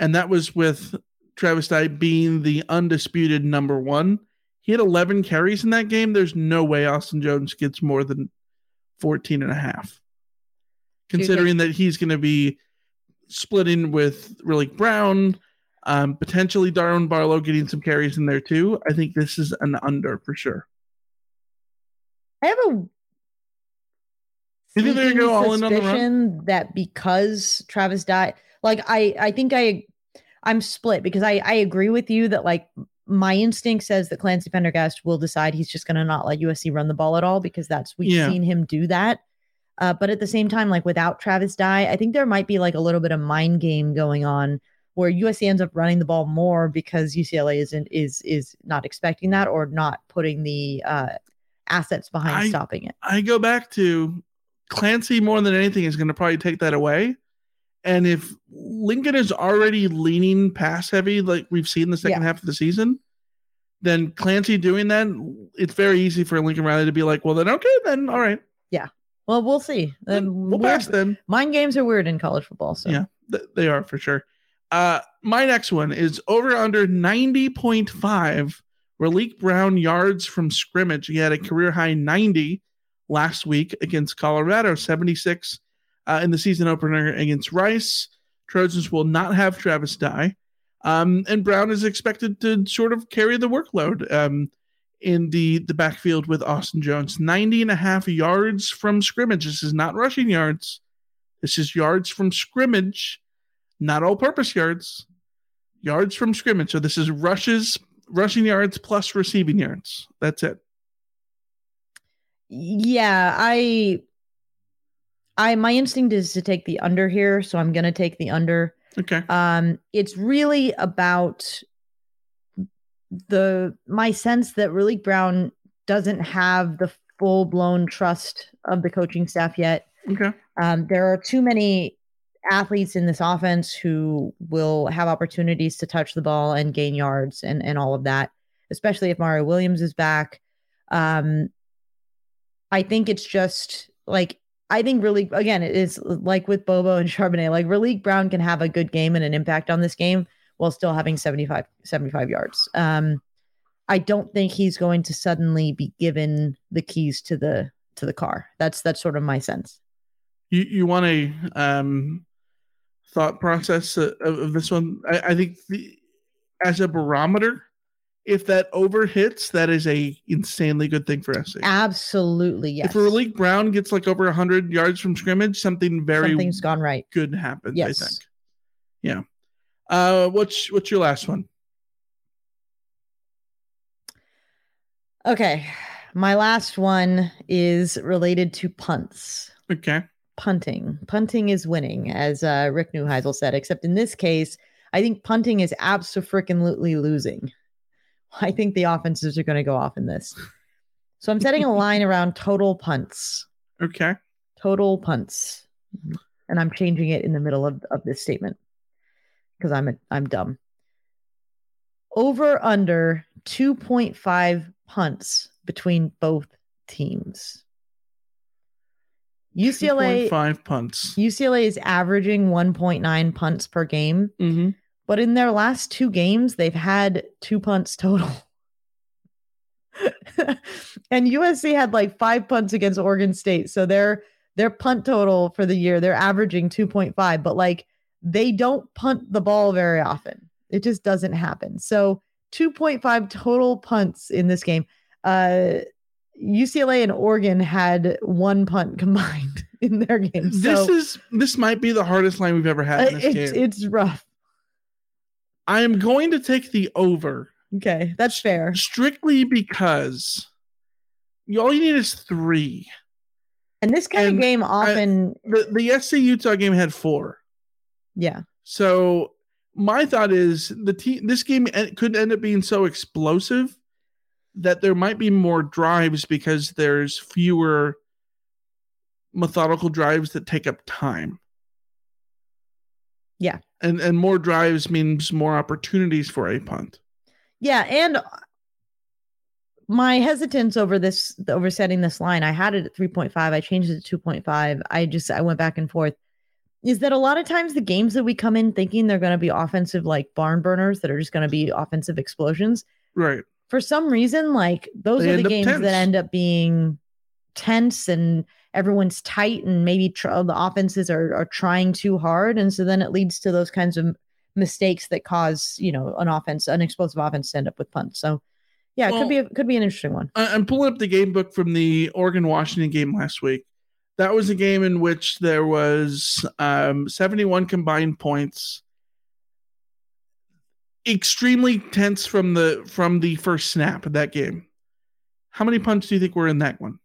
and that was with Travis Dye being the undisputed number one. He had 11 carries in that game. There's no way Austin Jones gets more than 14 and a half. Considering that he's going to be splitting with Raleek Brown, um, potentially Darwin Barlow getting some carries in there too. I think this is an under for sure. I have a You think they're gonna go all in on the run? suspicion that because Travis died, like I, I think I, I'm split because I, I agree with you that like my instinct says that Clancy Pendergast will decide he's just going to not let USC run the ball at all because that's we've Yeah. seen him do that. Uh, but at the same time, like without Travis Dye, I think there might be like a little bit of mind game going on where USC ends up running the ball more because UCLA isn't is is not expecting that or not putting the uh, assets behind I- stopping it. I go back to Clancy more than anything is going to probably take that away. And if Lincoln is already leaning pass heavy, like we've seen the second Yeah. half of the season, then Clancy doing that, it's very easy for Lincoln Riley to be like, well, then okay, then all right, Yeah. Well, we'll see. Um, we'll pass then. Mind games are weird in college football. So Yeah, th- they are for sure. Uh, my next one is over under 90.5 Raleek Brown yards from scrimmage. He had a career high 90 last week against Colorado, 76 uh, in the season opener against Rice. Trojans will not have Travis Dye. Um, and Brown is expected to sort of carry the workload um, in the, the backfield with Austin Jones. 90 and a half yards from scrimmage. This is not rushing yards. This is yards from scrimmage, not all purpose yards. Yards from scrimmage. So this is rushes, rushing yards plus receiving yards. That's it. yeah, I, I my instinct is to take the under here, so I'm gonna take the under. Okay. Um, it's really about the my sense that Raleek Brown doesn't have the full blown trust of the coaching staff yet. Okay. Um, there are too many athletes in this offense who will have opportunities to touch the ball and gain yards and, and all of that, especially if Mario Williams is back. Um, I think it's just like, I think really, again, it is like with Bobo and Charbonnet, like Raleek Brown can have a good game and an impact on this game while still having 75, 75 yards. Um, I don't think he's going to suddenly be given the keys to the to the car. That's that's sort of my sense. You you want a um, thought process of, of this one? I, I think the, as a barometer, if that over hits, that is a insanely good thing for SC. Absolutely, yes. If Raleek Brown gets like over 100 yards from scrimmage, something very Something's gone right. good happens, Yes. I think. Yeah. Uh, what's what's your last one? Okay. My last one is related to punts. Okay. Punting. Punting is winning, as uh, Rick Neuheisel said, except in this case, I think punting is absolutely losing. I think the offenses are going to go off in this. So I'm setting a line around total punts. Okay. Total punts. And I'm changing it in the middle of, of this statement because I'm a, I'm dumb. Over under 2.5 punts between both teams. UCLA 5 punts. UCLA is averaging 1.9 punts per game, Mm-hmm. but in their last two games, they've had two punts total. and USC had like five punts against Oregon State. So their their punt total for the year, they're averaging 2.5, but like they don't punt the ball very often. It just doesn't happen. So 2.5 total punts in this game. Uh UCLA and Oregon had one punt combined in their game. So This is this might be the hardest line we've ever had in uh, this it's game. it's rough. I am going to take the over Okay, that's fair. strictly because you, all you need is three. And this kind And of game I- often, The the SC Utah game had four. Yeah, So my thought is the team this game could end up being so explosive that there might be more drives because there's fewer methodical drives that take up time. yeah, And and more drives means more opportunities for a punt. yeah. And my hesitance over this, over setting this line, I had it at 3.5. I changed it to 2.5. I just, I went back and forth. Is that a lot of times the games that we come in thinking they're going to be offensive like barn burners that are just going to be offensive explosions Right. for some reason like those They are the games tense. that end up being tense and everyone's tight and maybe tr- uh, the offenses are, are trying too hard and so then it leads to those kinds of mistakes that cause you know an offense an explosive offense to end up with punts so yeah it Well- could be a, could be an interesting one I'm pulling up the game book from the Oregon Washington game last week. That was a game in which there was um, 71 combined points. Extremely tense from the from the first snap of that game. How many punts do you think were in that one?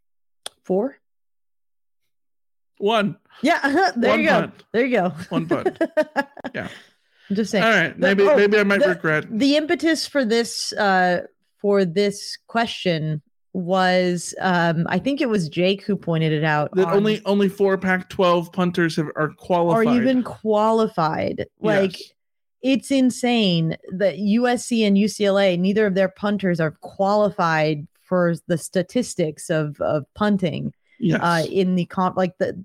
four One. yeah there One you go punt. there you go One punt. Yeah. i'm just saying All right. The- Maybe oh, maybe I might the- regret. the impetus for this uh for this question was um i think it was jake who pointed it out That on- only only four Pac-12 punters have, are qualified. or even qualified like Yes. it's insane that usc and ucla neither of their punters are qualified for the statistics of of punting Yes. uh in the comp like the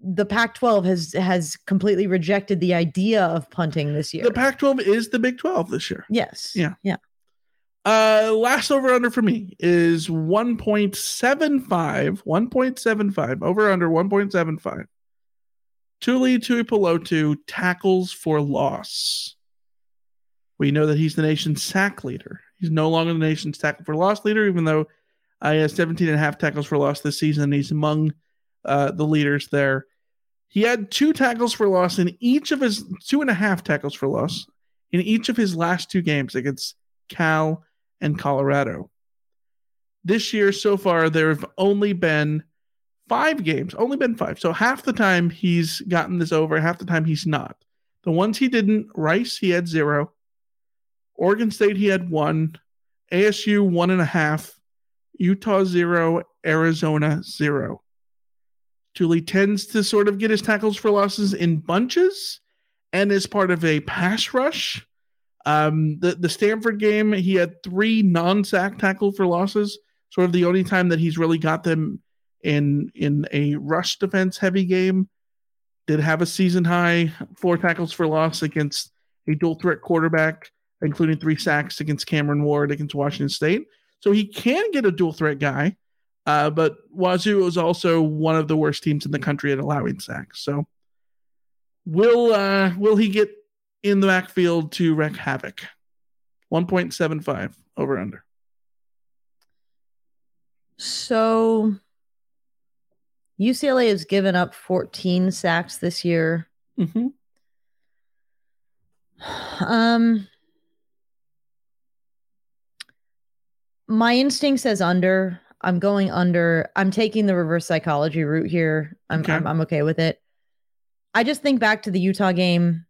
the Pac-12 has has completely rejected the idea of punting this year. the Pac-12 is the Big 12 this year. yes. Yeah. Yeah. Uh, last over under for me is 1.75. 1.75 over under 1.75. Tuli Tuipulotu tackles for loss. We know that he's the nation's sack leader. He's no longer the nation's tackle for loss leader, even though uh, he has 17 and a half tackles for loss this season. He's among uh, the leaders there. He had two tackles for loss in each of his two and a half tackles for loss in each of his last two games against Cal and Colorado. This year so far, there have only been five games, only been five. So half the time he's gotten this over, half the time he's not. The ones he didn't, Rice, he had zero. Oregon State, he had one. ASU, one and a half. Utah, zero. Arizona, zero. Tuli tends to sort of get his tackles for losses in bunches and is part of a pass rush. Um, the the Stanford game, he had three non-sack tackle for losses. Sort of the only time that he's really got them in in a rush defense heavy game. Did have a season high four tackles for loss against a dual threat quarterback, including three sacks against Cameron Ward against Washington State. So he can get a dual threat guy. Uh, but Wazoo is also one of the worst teams in the country at allowing sacks. So will uh, will he get in the backfield to wreak havoc? 1.75 over under. So UCLA has given up 14 sacks this year. Mm-hmm. Um my instinct says under. I'm going under. I'm taking the reverse psychology route here. I'm Okay. I'm, I'm okay with it. I just think back to the Utah game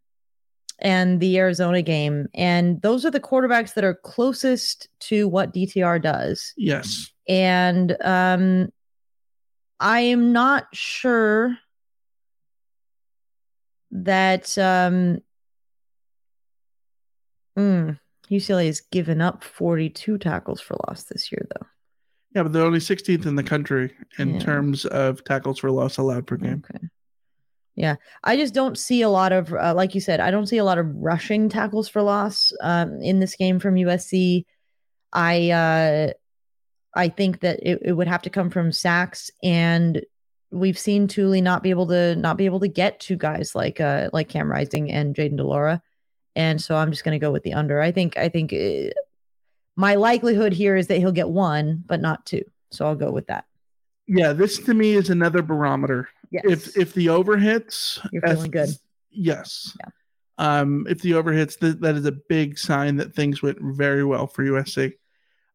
and the Arizona game, and those are the quarterbacks that are closest to what DTR does. Yes. And um, I am not sure that um, mm, UCLA has given up 42 tackles for loss this year, though. Yeah, but they're only 16th in the country in Yeah. terms of tackles for loss allowed per game. Okay. Yeah, I just don't see a lot of, uh, like you said, I don't see a lot of rushing tackles for loss um, in this game from USC. I uh, I think that it, it would have to come from sacks, and we've seen Tuli not be able to not be able to get to guys like uh, like Cam Rising and Jayden de Laura, and so I'm just going to go with the under. I think I think uh, my likelihood here is that he'll get one, but not two, so I'll go with that. Yeah, this to me is another barometer. Yes. If if the over hits, You're as- feeling good. Yes. Um, if the over hits, th- that is a big sign that things went very well for USC.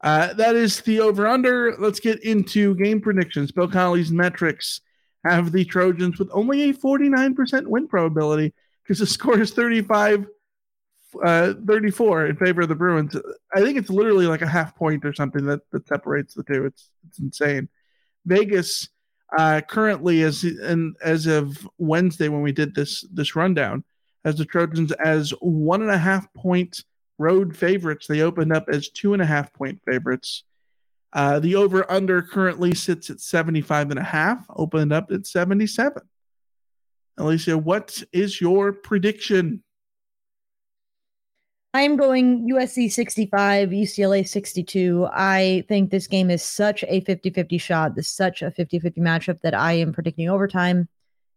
Uh, that is the over under. Let's get into game predictions. Bill Connolly's metrics have the Trojans with only a 49% win probability because the score is 35 uh, 34 in favor of the Bruins. I think it's literally like a half point or something that, that separates the two. It's it's insane. Vegas uh, currently as and as of Wednesday when we did this this rundown as the Trojans as one and a half point road favorites. They opened up as two and a half point favorites. Uh, the over under currently sits at 75 and a half, opened up at 77. Alicia, what is your prediction? I'm going USC 65, UCLA 62. I think this game is such a 50 50 shot. This is such a 50 50 matchup that I am predicting overtime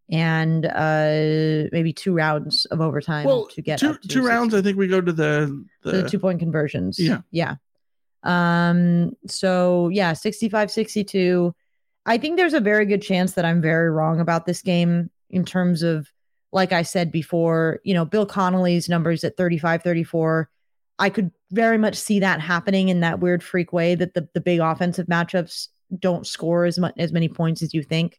and uh maybe two rounds of overtime Well, to get two up to two rounds. I think we go to the the, the two point conversions. Yeah. Yeah. Um, so yeah, 65 62. I think there's a very good chance that I'm very wrong about this game in terms of, like I said before, you know, Bill Connolly's numbers at 35 34. I could very much see that happening in that weird freak way that the, the big offensive matchups don't score as much as many points as you think.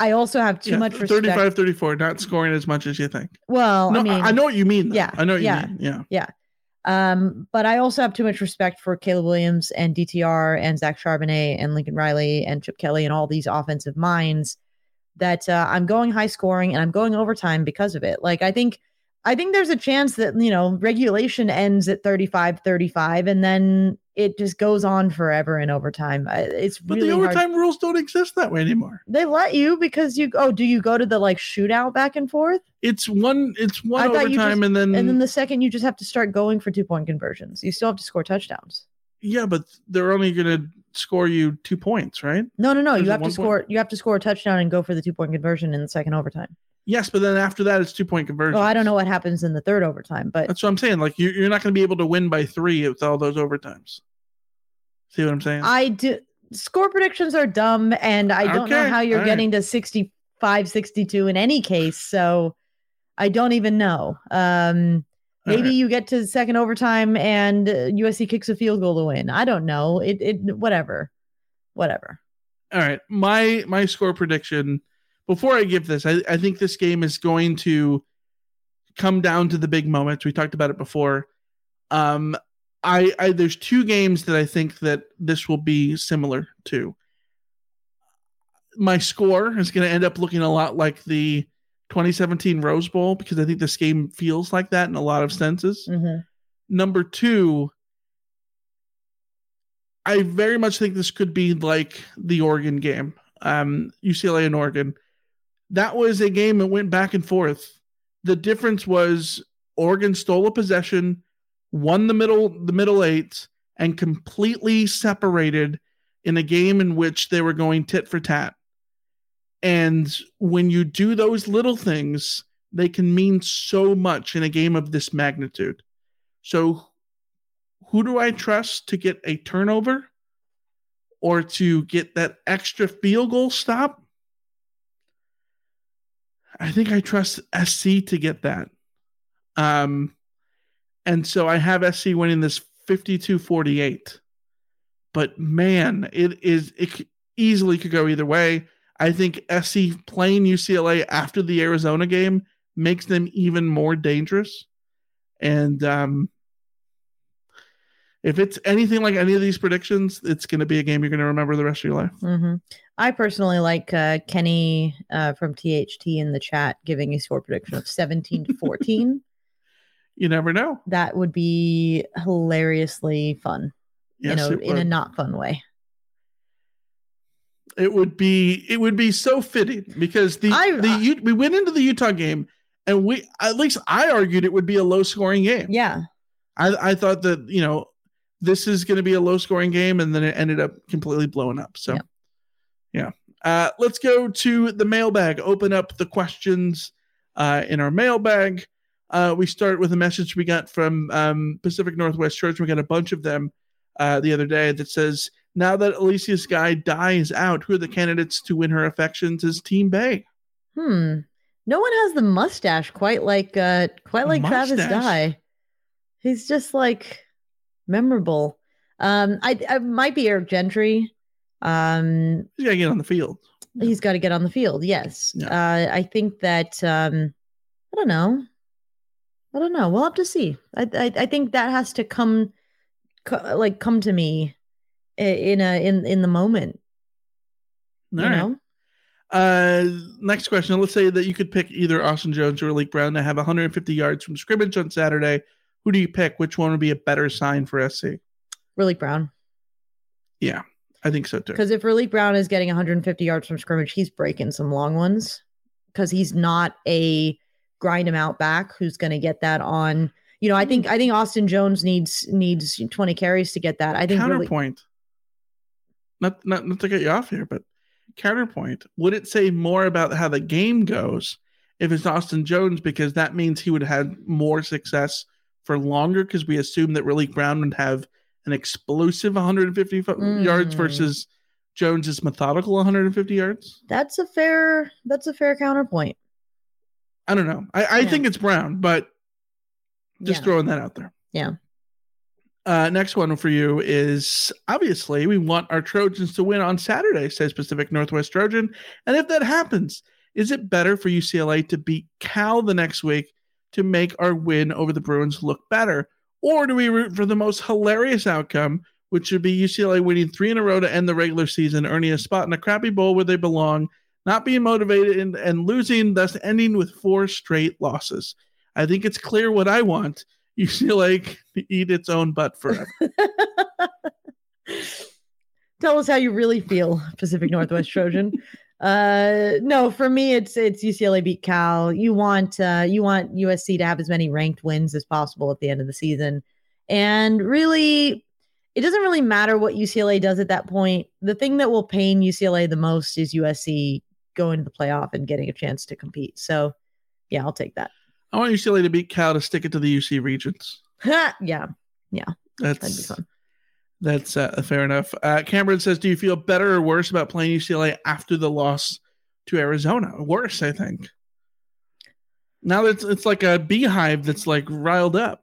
I also have too yeah, much respect. 35 34, not scoring as much as you think. Well, no, I mean, I know what you mean. though. Yeah, I know what yeah, you mean. Yeah. yeah. Um, but I also have too much respect for Caleb Williams and DTR and Zach Charbonnet and Lincoln Riley and Chip Kelly and all these offensive minds that uh, I'm going high scoring and I'm going overtime because of it. Like I think I think there's a chance that, you know, regulation ends at 35 35 and then it just goes on forever in overtime. It's But really the hard- overtime rules don't exist that way anymore. They let you because you oh, do you go to the like shootout back and forth? It's one it's one I overtime just- and then and then the second you just have to start going for two point conversions. You still have to score touchdowns. yeah, but they're only gonna score you two points, right? No, no, no. Or You have to one point? score. You have to score a touchdown and go for the two point conversion in the second overtime. Yes, but then after that it's two point conversion. Well, I don't know what happens in the third overtime, but That's what I'm saying. Like you, you're not going to be able to win by three with all those overtimes. See what I'm saying? I do. Score predictions are dumb, and I don't know how you're all right. getting to 65, 62 in any case. So I don't even know. Um, maybe right. you get to second overtime and uh, USC kicks a field goal to win. I don't know. It, it, whatever, whatever. all right. My my score prediction. Before I give this, I, I think this game is going to come down to the big moments. We talked about it before. Um, I, I there's two games that I think that this will be similar to. My score is going to end up looking a lot like the 2017 Rose Bowl because I think this game feels like that in a lot of senses. Mhm. Number two, I very much think this could be like the Oregon game, um, UCLA and Oregon. That was a game that went back and forth. The difference was Oregon stole a possession, won the middle the middle eight, and completely separated in a game in which they were going tit for tat. And when you do those little things, they can mean so much in a game of this magnitude. So, who do I trust to get a turnover or to get that extra field goal stop? I think I trust SC to get that. Um, and so I have SC winning this 52 48. But man, it is, it easily could go either way. I think SC playing UCLA after the Arizona game makes them even more dangerous. And um, if it's anything like any of these predictions, it's going to be a game you're going to remember the rest of your life. hmm I personally like uh, Kenny uh, from THT in the chat giving a score prediction of 17 to 14. You never know. that would be hilariously fun. Yes, you know, in a not fun way. It would be it would be so fitting because the I- the U, we went into the Utah game and we at least I argued it would be a low scoring game. Yeah. I I thought that you know this is going to be a low scoring game and then it ended up completely blowing up. So yeah. Uh, let's go to the mailbag. Open up the questions uh, in our mailbag. Uh, we start with a message we got from um, Pacific Northwest Church. We got a bunch of them uh, the other day that says, "Now that Alicia's guy dies out, who are the candidates to win her affections? Is Team Bay?" Hmm. No one has the mustache quite like uh quite like Travis Mustache? Dye. He's just like memorable. Um I I might be Eric Gentry. Um He's got to get on the field. he's got to get on the field. Yes. Uh I think that um I don't know. I don't know. We'll have to see. I I, I think that has to come co- like come to me in a in in the moment. All you right. know? Uh, next question. Let's say that you could pick either Austin Jones or Raleek Brown to have 150 yards from scrimmage on Saturday. Who do you pick? Which one would be a better sign for SC? Raleek Brown. Yeah, I think so too. Because if Raleek Brown is getting 150 yards from scrimmage, he's breaking some long ones because he's not a grind him out back who's going to get that on. You know, I think I think Austin Jones needs needs 20 carries to get that. I think really, Counterpoint. Not, not not to get you off here, but counterpoint. Would it say more about how the game goes if it's Austin Jones because that means he would have more success for longer because we assume that Willie Brown would have an explosive 150 fo- yards Mm. versus Jones's methodical 150 yards. that's a fair that's a fair counterpoint. I don't know. I, I Yeah. think it's Brown, but just Yeah. throwing that out there. Yeah. Uh, next one for you is obviously we want our Trojans to win on Saturday, says Pacific Northwest Trojan. And if that happens, is it better for UCLA to beat Cal the next week to make our win over the Bruins look better? Or do we root for the most hilarious outcome, which would be UCLA winning three in a row to end the regular season, earning a spot in a crappy bowl where they belong, not being motivated and, and losing, thus ending with four straight losses? I think it's clear what I want. UCLA can eat its own butt forever. Tell us how you really feel, Pacific Northwest Trojan. Uh no, for me it's it's UCLA beat Cal. You want uh you want USC to have as many ranked wins as possible at the end of the season. And really it doesn't really matter what UCLA does at that point. The thing that will pain UCLA the most is USC going to the playoff and getting a chance to compete. So, yeah, I'll take that. I want UCLA to beat Cal to stick it to the UC Regents. yeah. Yeah. That'd be That's fun. that's uh, fair enough. Uh, Cameron says, "Do you feel better or worse about playing UCLA after the loss to Arizona? Worse, I think. Now that it's, it's like a beehive that's like riled up.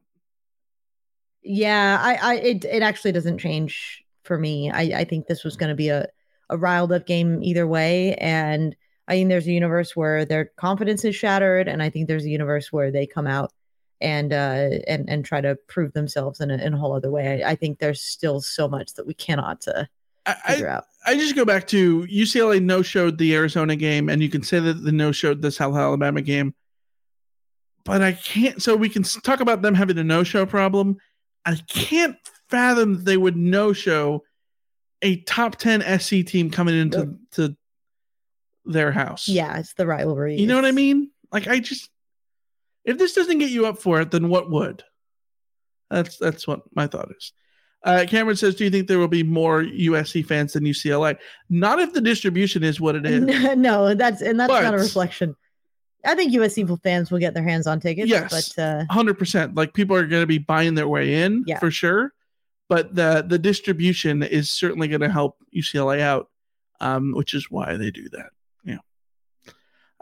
Yeah, I, I it it actually doesn't change for me. I, I think this was gonna be a, a riled up game either way. And I think there's a universe where their confidence is shattered, and I think there's a universe where they come out and uh and and try to prove themselves in a in a whole other way. I, I think there's still so much that we cannot uh, figure out. I just go back to UCLA no showed the Arizona game, and you can say that the no showed the South Alabama game. But I can't. So we can talk about them having a no show problem. I can't fathom they would no show a top 10 SC team coming into to their house. Yeah, it's the rivalry. You know what I mean? Like I just if this doesn't get you up for it, then what would? That's that's what my thought is. Uh, Cameron says, "Do you think there will be more USC fans than UCLA? Not if the distribution is what it is. no, that's and that's not a But- reflection. I think USC fans will get their hands on tickets. Yes, but uh, hundred percent. Like people are going to be buying their way in Yeah. for sure. But the the distribution is certainly going to help UCLA out, um, which is why they do that.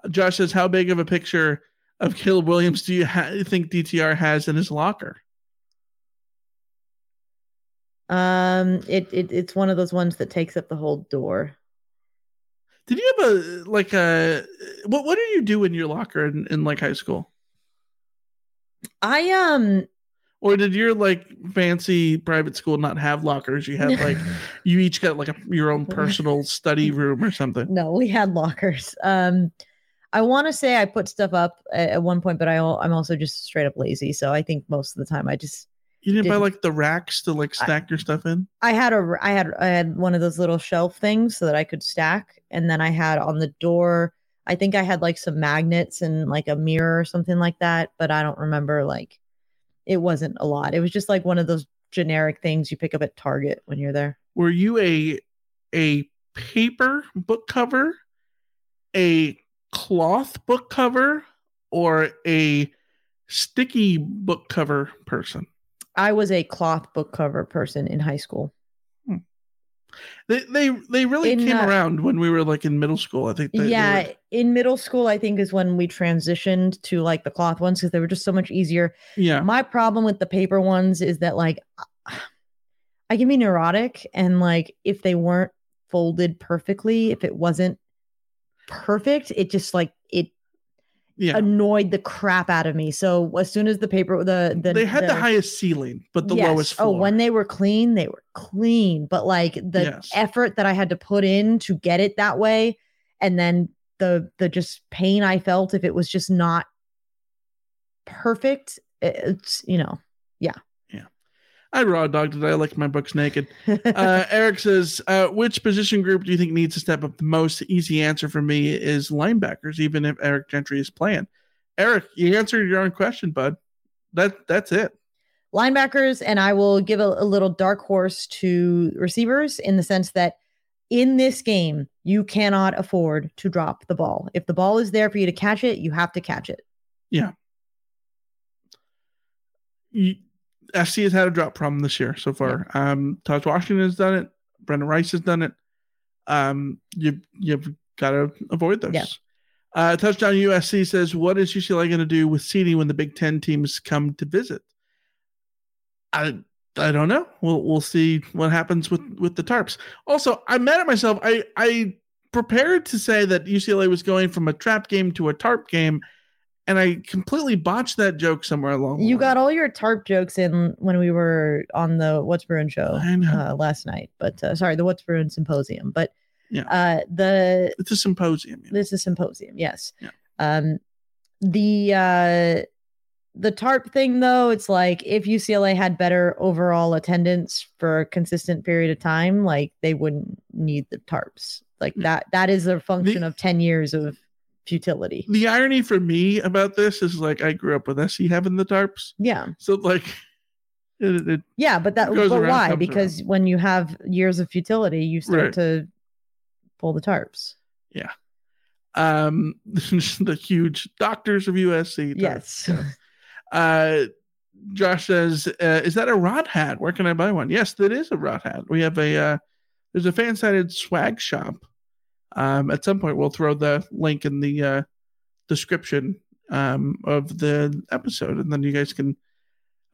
Josh says, "How big of a picture of Caleb Williams do you ha- think DTR has in his locker?" um, it, it it's one of those ones that takes up the whole door. Did you have a like a what? What did you do in your locker in, in like high school? I um Or did your like fancy private school not have lockers? You had like you each got like a, your own personal study room or something. no, we had lockers. Um, I want to say I put stuff up at, at one point, but I, I'm also just straight up lazy. So I think most of the time I just You didn't buy Didn't- like the racks to like stack your stuff in. I had a I had I had one of those little shelf things so that I could stack, and then I had on the door. I think I had like some magnets and like a mirror or something like that, but I don't remember. Like, it wasn't a lot. It was just like one of those generic things you pick up at Target when you're there. Were you a a paper book cover, a cloth book cover, or a sticky book cover person? I was a cloth book cover person in high school. They they they really In, came uh, around when we were like in middle school. I think. They, they yeah, were- in middle school, I think is when we transitioned to like the cloth ones because they were just so much easier. yeah. My problem with the paper ones is that like I can be neurotic and like if they weren't folded perfectly, if it wasn't perfect, it just like it Yeah. annoyed the crap out of me. So as soon as the paper the the they had the, the- highest ceiling, but the Yes. lowest oh, floor. Oh, when they were clean, they were clean. But like the Yes. effort that I had to put in to get it that way, and then the the just pain I felt if it was just not perfect. It's you know, yeah. I raw dogged it. I like my books naked. Uh, Eric says, uh, which position group do you think needs to step up the most? Easy answer for me is linebackers, even if Eric Gentry is playing. Eric, you answered your own question, bud. That that's it. linebackers, and I will give a, a little dark horse to receivers in the sense that in this game, you cannot afford to drop the ball. If the ball is there for you to catch it, you have to catch it. Yeah. You, SC has had a drop problem this year so far. Um, Taj Washington has done it. Brendan Rice has done it. Um, you you've got to avoid those. Yeah. Uh, Touchdown USC says, "What is UCLA going to do with seeding when the Big Ten teams come to visit?" I I don't know. We'll we'll see what happens with with the tarps. Also, I'm mad at myself. I I prepared to say that UCLA was going from a trap game to a tarp game, and I completely botched that joke somewhere along. You got all your tarp jokes in when we were on the What's Bruin show I know. uh, last night, but uh, sorry, the What's Bruin symposium. But Yeah. uh, the It's a symposium. this is symposium, yes. Yeah. Um, the uh, the tarp thing though, it's like if UCLA had better overall attendance for a consistent period of time, like they wouldn't need the tarps. Like that that is a function of 10 years of futility. The irony for me about this is like I grew up with SC having the tarps, Yeah. so like it, it Yeah, but that but around, why? Because when you have years of futility, you start Right. to pull the tarps. yeah. Um, the huge doctors of USC. Yes. Uh, Josh says, uh, "Is that a rod hat? Where can I buy one?" Yes, that is a rod hat. We have a uh, there's a fan sided swag shop. Um, at some point, we'll throw the link in the uh, description um, of the episode, and then you guys can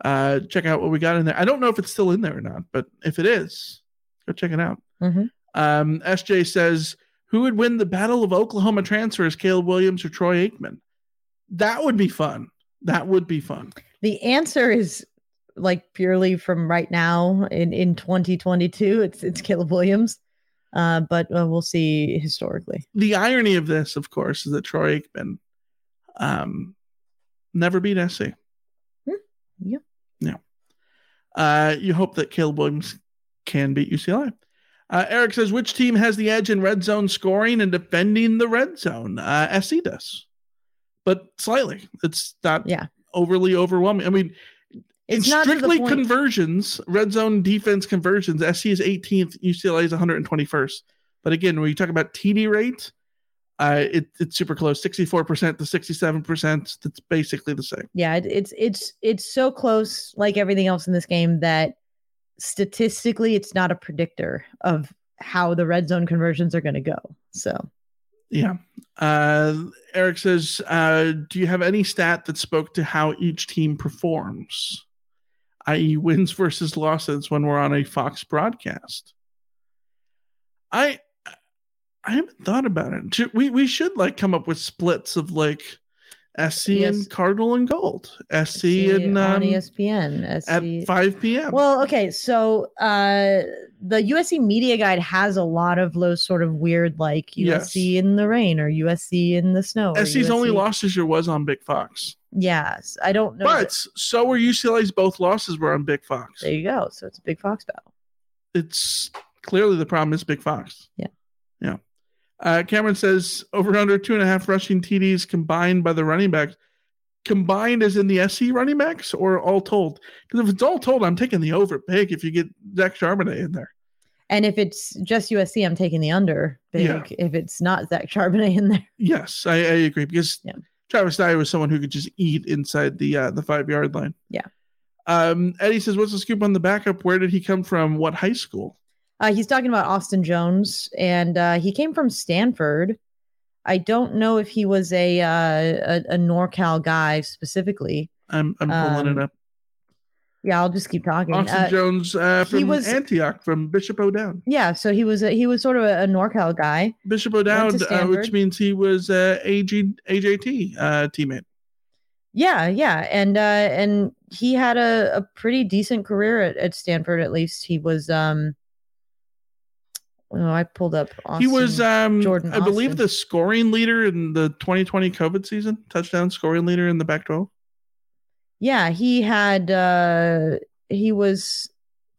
uh, check out what we got in there. I don't know if it's still in there or not, but if it is, go check it out. Mhm. Um, SJ says, "Who would win the Battle of Oklahoma transfers, Caleb Williams or Troy Aikman?" That would be fun. That would be fun. The answer is like purely from right now in in 2022. It's it's Caleb Williams, uh, but uh, we'll see historically. The irony of this, of course, is that Troy Aikman um, never beat SC. Yeah. Yeah. Uh, you hope that Caleb Williams can beat UCLA. Uh, Eric says, which team has the edge in red zone scoring and defending the red zone? Uh, SC does, but slightly. It's not Yeah. overly overwhelming. I mean, It's in strictly conversions, red zone defense conversions. SC is 18th, UCLA is 121st. But again, when you talk about TD rate, uh, it, it's super close 64% to 67%. That's basically the same. Yeah, it, it's it's it's so close, like everything else in this game, that statistically, it's not a predictor of how the red zone conversions are going to go. So Yeah. Uh, Eric says, uh, do you have any stat that spoke to how each team performs, i.e., wins versus losses when we're on a Fox broadcast? I I haven't thought about it. We we should like come up with splits of like SC Yes. and Cardinal and Gold, SC, and on um, ESPN at SC 5 p.m. Well, okay, so uh the USC media guide has a lot of those sort of weird like Yes. USC in the rain or USC in the snow. SC's only loss this year was on Big Fox, Yes, I don't know. but that- so were UCLA's both losses were on Big Fox. there you go. So it's a big Fox battle. it's clearly the problem is Big Fox. Yeah. Uh, Cameron says over under two and a half rushing TDs combined by the running backs. Combined as in the SC running backs or all told? Because if it's all told, I'm taking the over big if you get Zach Charbonnet in there. And if it's just USC, I'm taking the under big. Yeah. If it's not Zach Charbonnet in there. Yes, I, I agree because Yeah. Travis Dye was someone who could just eat inside the uh, the five yard line. Yeah. Um, Eddie says, "What's the scoop on the backup? Where did he come from? What high school?" Uh, he's talking about Austin Jones, and uh, he came from Stanford. I don't know if he was a uh, a, a NorCal guy specifically. I'm I'm pulling Um, it up. Yeah, I'll just keep talking. Austin Uh, Jones uh, he from was- Antioch, from Bishop O'Dowd. Yeah, so he was a, he was sort of a, a NorCal guy. Bishop O'Dowd, uh, which means he was uh, AG, AJT uh, teammate. Yeah, yeah, and uh, and he had a, a pretty decent career at, at Stanford. At least he was. Um, oh, I pulled up. he was, um, Jordan. I believe, the scoring leader in the 2020 COVID season, touchdown scoring leader in the Pac 12. Yeah, he had uh he was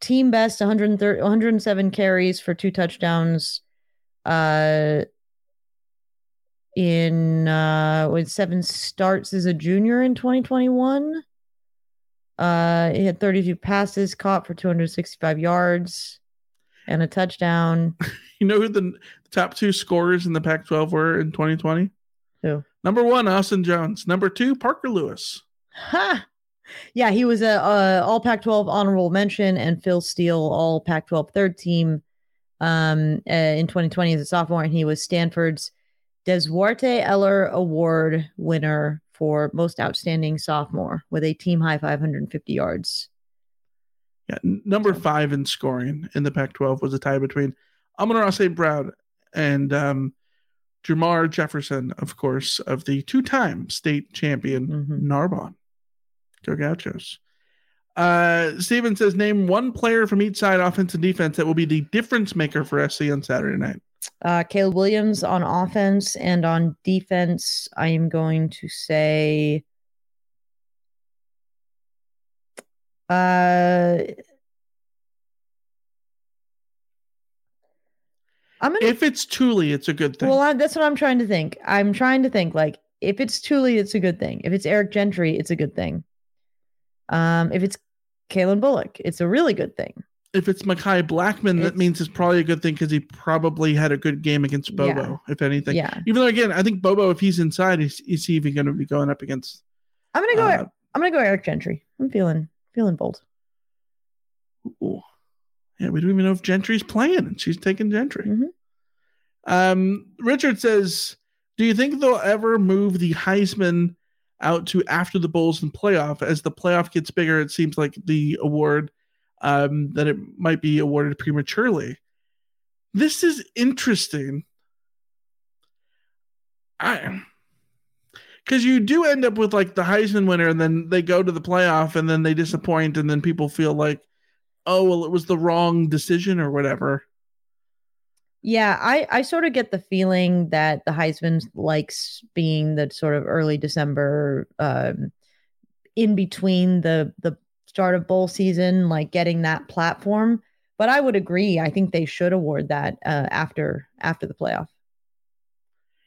team best 130 107 carries for two touchdowns uh in uh with seven starts as a junior in 2021 uh he had 32 passes caught for 265 yards and a touchdown You know who the top two scorers in the Pac 12 were in 2020? Who? Number one, Austin Jones. Number two, Parker Lewis. ha yeah he was a, a all pac 12 honorable mention and phil steele all pac 12 third team um uh, in 2020 as a sophomore and he was stanford's Deswarte Eller Award winner for most outstanding sophomore with a team high 550 yards. Yeah, number five in scoring in the Pac-12 was a tie between Amon-Ra St. Brown and um, Jermar Jefferson, of course, of the two-time state champion Mm-hmm. Narbonne. Go Gauchos. Uh, Steven says, name one player from each side, offense and defense, that will be the difference maker for SC on Saturday night. Uh, Caleb Williams on offense and on defense, I am going to say. Uh, I'm gonna. If it's Tuli, it's a good thing. Well, I, that's what I'm trying to think. I'm trying to think like if it's Tuli, it's a good thing. If it's Eric Gentry, it's a good thing. Um, if it's Calen Bullock, it's a really good thing. if it's Mekhi Blackmon, that means it's probably a good thing because he probably had a good game against Bobo, if anything. Yeah. Even though, again, I think Bobo, if he's inside, is, is he even going to be going up against? I'm gonna go. Uh, I'm gonna go Eric Gentry. I'm feeling feeling bold. Ooh. Yeah, we don't even know if Gentry's playing, and she's taking Gentry. Mm-hmm. Um, Richard says, "Do you think they'll ever move the Heisman out to after the Bulls and playoff? As the playoff gets bigger, it seems like the award um, that it might be awarded prematurely. This is interesting. I." Because you do end up with like the Heisman winner, and then they go to the playoff, and then they disappoint, and then people feel like, oh, well, it was the wrong decision or whatever. Yeah, I I sort of get the feeling that the Heisman likes being the sort of early December, um, in between the the start of bowl season, like getting that platform. But I would agree. I think they should award that uh, after after the playoff.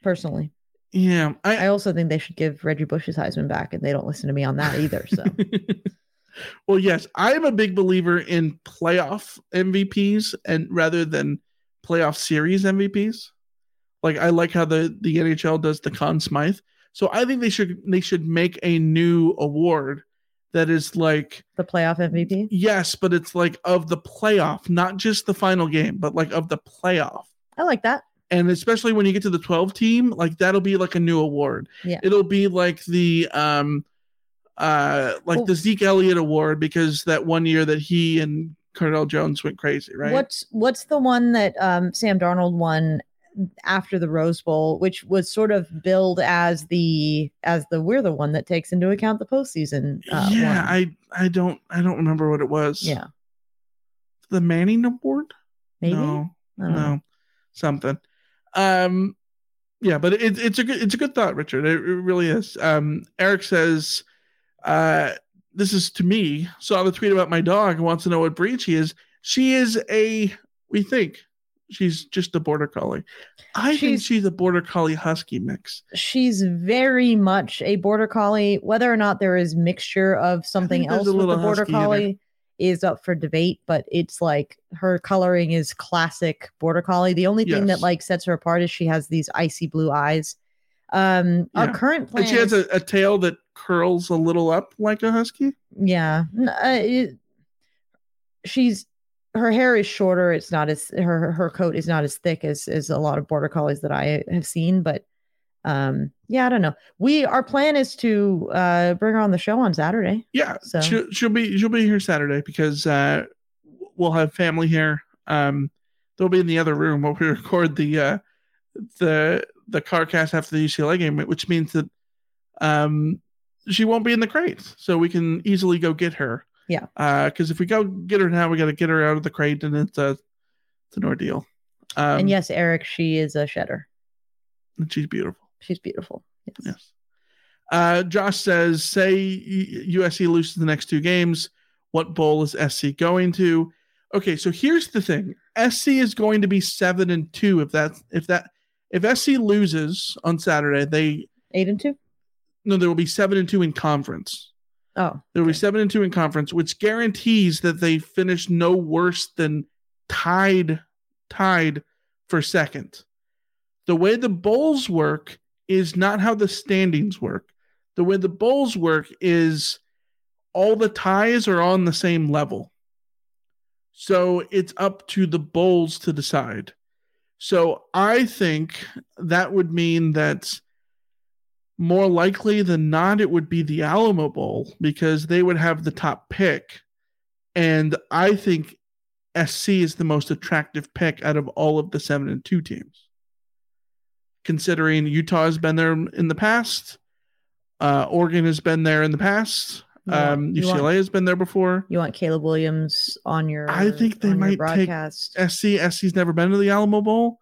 Personally, Yeah, I, I also think they should give Reggie Bush's Heisman back, and they don't listen to me on that either. So well, yes, I am a big believer in playoff MVPs and rather than playoff series MVPs. Like I like how the the NHL does the Conn Smythe. So I think they should they should make a new award that is like the playoff MVP. yes, but it's like of the playoff, not just the final game, but like of the playoff. I like that. And especially when you get to the 12 team, like that'll be like a new award. Yeah. It'll be like the um uh like Well- the Zeke Elliott award because that one year that he and Cardale Jones went crazy, right? What's what's the one that um, Sam Darnold won after the Rose Bowl, which was sort of billed as the as the we're the one that takes into account the postseason. Uh, yeah, one. I I don't I don't remember what it was. yeah, The Manning award? maybe. No. I don't know. No. Something. Um yeah, but it, it's a good it's a good thought, Richard. It, it really is. Um Eric says uh this is to me, saw the tweet about my dog and wants to know what breed she is. She is a we think she's just a border collie. I think She's- she's a border collie husky mix. She's very much a border collie. Whether or not there is mixture of something else a with the border husky in her. collie is up for debate, but it's like her coloring is classic border collie. The only thing that like sets her apart is she has these icy blue eyes. Um, our current plan And she has a, a tail that curls a little up like a husky. yeah uh, it- she's her hair is shorter it's not as her her coat is not as thick as as a lot of border collies that i have seen but um yeah i don't know we our plan is to uh bring her on the show on saturday Yeah, So- she'll, she'll be she'll be here Saturday because uh, we'll have family here. Um, they'll be in the other room while we record the uh, the the car cast after the UCLA game, which means that um, she won't be in the crate, so we can easily go get her. Yeah. uh Because if we go get her now, we got to get her out of the crate, and it's a it's an ordeal. Um, and yes eric she is a shedder and she's beautiful. She's beautiful yes. Yes. Uh, Josh says, say USC loses the next two games. What bowl is SC going to? Okay, so here's the thing. SC is going to be seven and two if that if that if SC loses on Saturday, they eight and two. No, there will be seven and two in conference. Oh, there will be seven and two in conference, which guarantees that they finish no worse than tied tied for second. The way the bowls work is not how the standings work. The way the bowls work is all the ties are on the same level. So it's up to the bowls to decide. So I think that would mean that more likely than not, it would be the Alamo Bowl because they would have the top pick. And I think SC is the most attractive pick out of all of the seven and two teams. Considering Utah has been there in the past, uh, Oregon has been there in the past. Want- Um, UCLA want- has been there before. You want Caleb Williams on your? I think they might take. SC. SC's never been to the Alamo Bowl.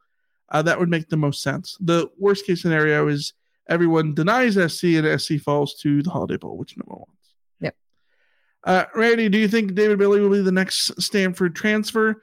Uh, that would make the most sense. The worst case scenario is everyone denies SC and SC falls to the Holiday Bowl, which no one wants. Yep. Uh, Randy, do you think David Bailey will be the next Stanford transfer?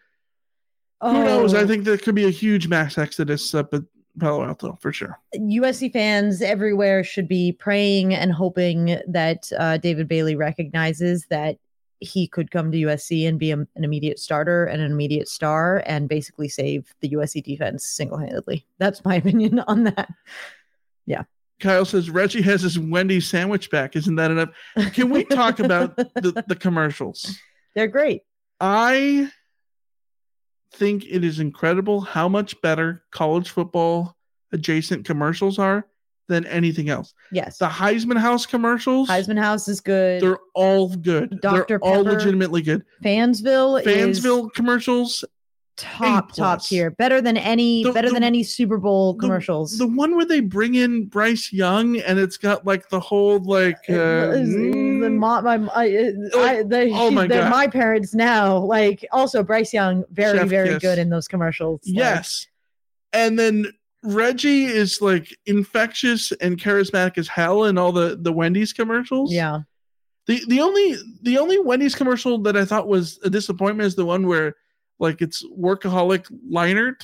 Who knows? I Oh. think there could be a huge mass exodus up at Palo Alto for sure. USC fans everywhere should be praying and hoping that uh, David Bailey recognizes that he could come to USC and be a- an immediate starter and an immediate star and basically save the USC defense single handedly. That's my opinion on that. Yeah. Kyle says Reggie has his Wendy's sandwich back. Isn't that enough? Can we talk about the, the commercials? They're great. I think it is incredible how much better college football adjacent commercials are than anything else. Yes. The Heisman House commercials, Heisman House is good. they're all good. Dr. They're all legitimately good. Fansville, is Fansville commercials, top top tier, better than any The- better the- than any Super Bowl commercials. The one where they bring in Bryce Young and it's got like the whole like uh, the mo- my, I, I, the, oh my they're God. my parents now. Like also Bryce Young, very Chef very kiss. good in those commercials. Like, Yes. And then Reggie is like infectious and charismatic as hell in all the the Wendy's commercials. yeah. The the only the only Wendy's commercial that I thought was a disappointment is the one where like it's workaholic Leinart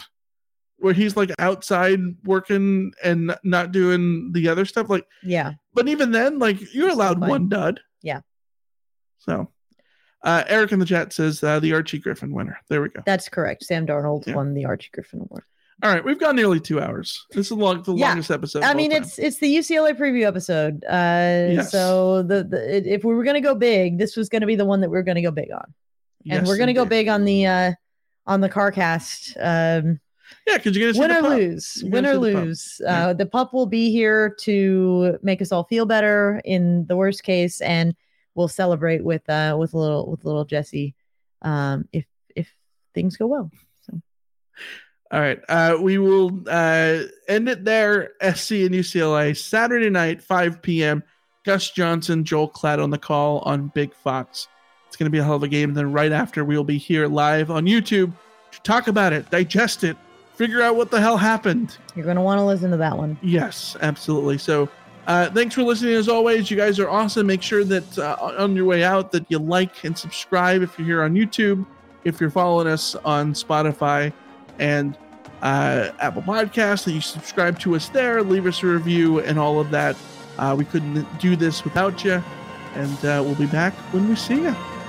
where he's like outside working and not doing the other stuff like Yeah. but even then like you're allowed fine. one dud. Yeah. So uh Eric in the chat says uh, the Archie Griffin winner. There we go. That's correct. Sam Darnold Yeah. won the Archie Griffin Award. All right, we've gone nearly two hours. This is long, the Yeah. longest episode. of I all mean, time. it's it's the UCLA preview episode. Uh, Yes. So the, the if we were gonna go big, this was gonna be the one that we are gonna go big on, and Yes, we're gonna go indeed. big on the uh on the CarCast. Um, yeah, because you're gonna win or lose, win or see the pup. lose. Uh, the pup will be here to make us all feel better in the worst case, and we'll celebrate with uh with little with little Jesse, um, if if things go well. All right, uh, we will uh, end it there. SC and UCLA Saturday night, 5 p.m. Gus Johnson, Joel Klatt on the call on Big Fox. It's going to be a hell of a game. And then right after, we'll be here live on YouTube to talk about it, digest it, figure out what the hell happened. You're gonna want to listen to that one. Yes, absolutely. So, uh, thanks for listening as always. You guys are awesome. Make sure that uh, on your way out that you like and subscribe if you're here on YouTube, if you're following us on Spotify and uh, Apple Podcasts, that you subscribe to us there, leave us a review, and all of that. Uh, we couldn't do this without you, and uh, we'll be back when we see you.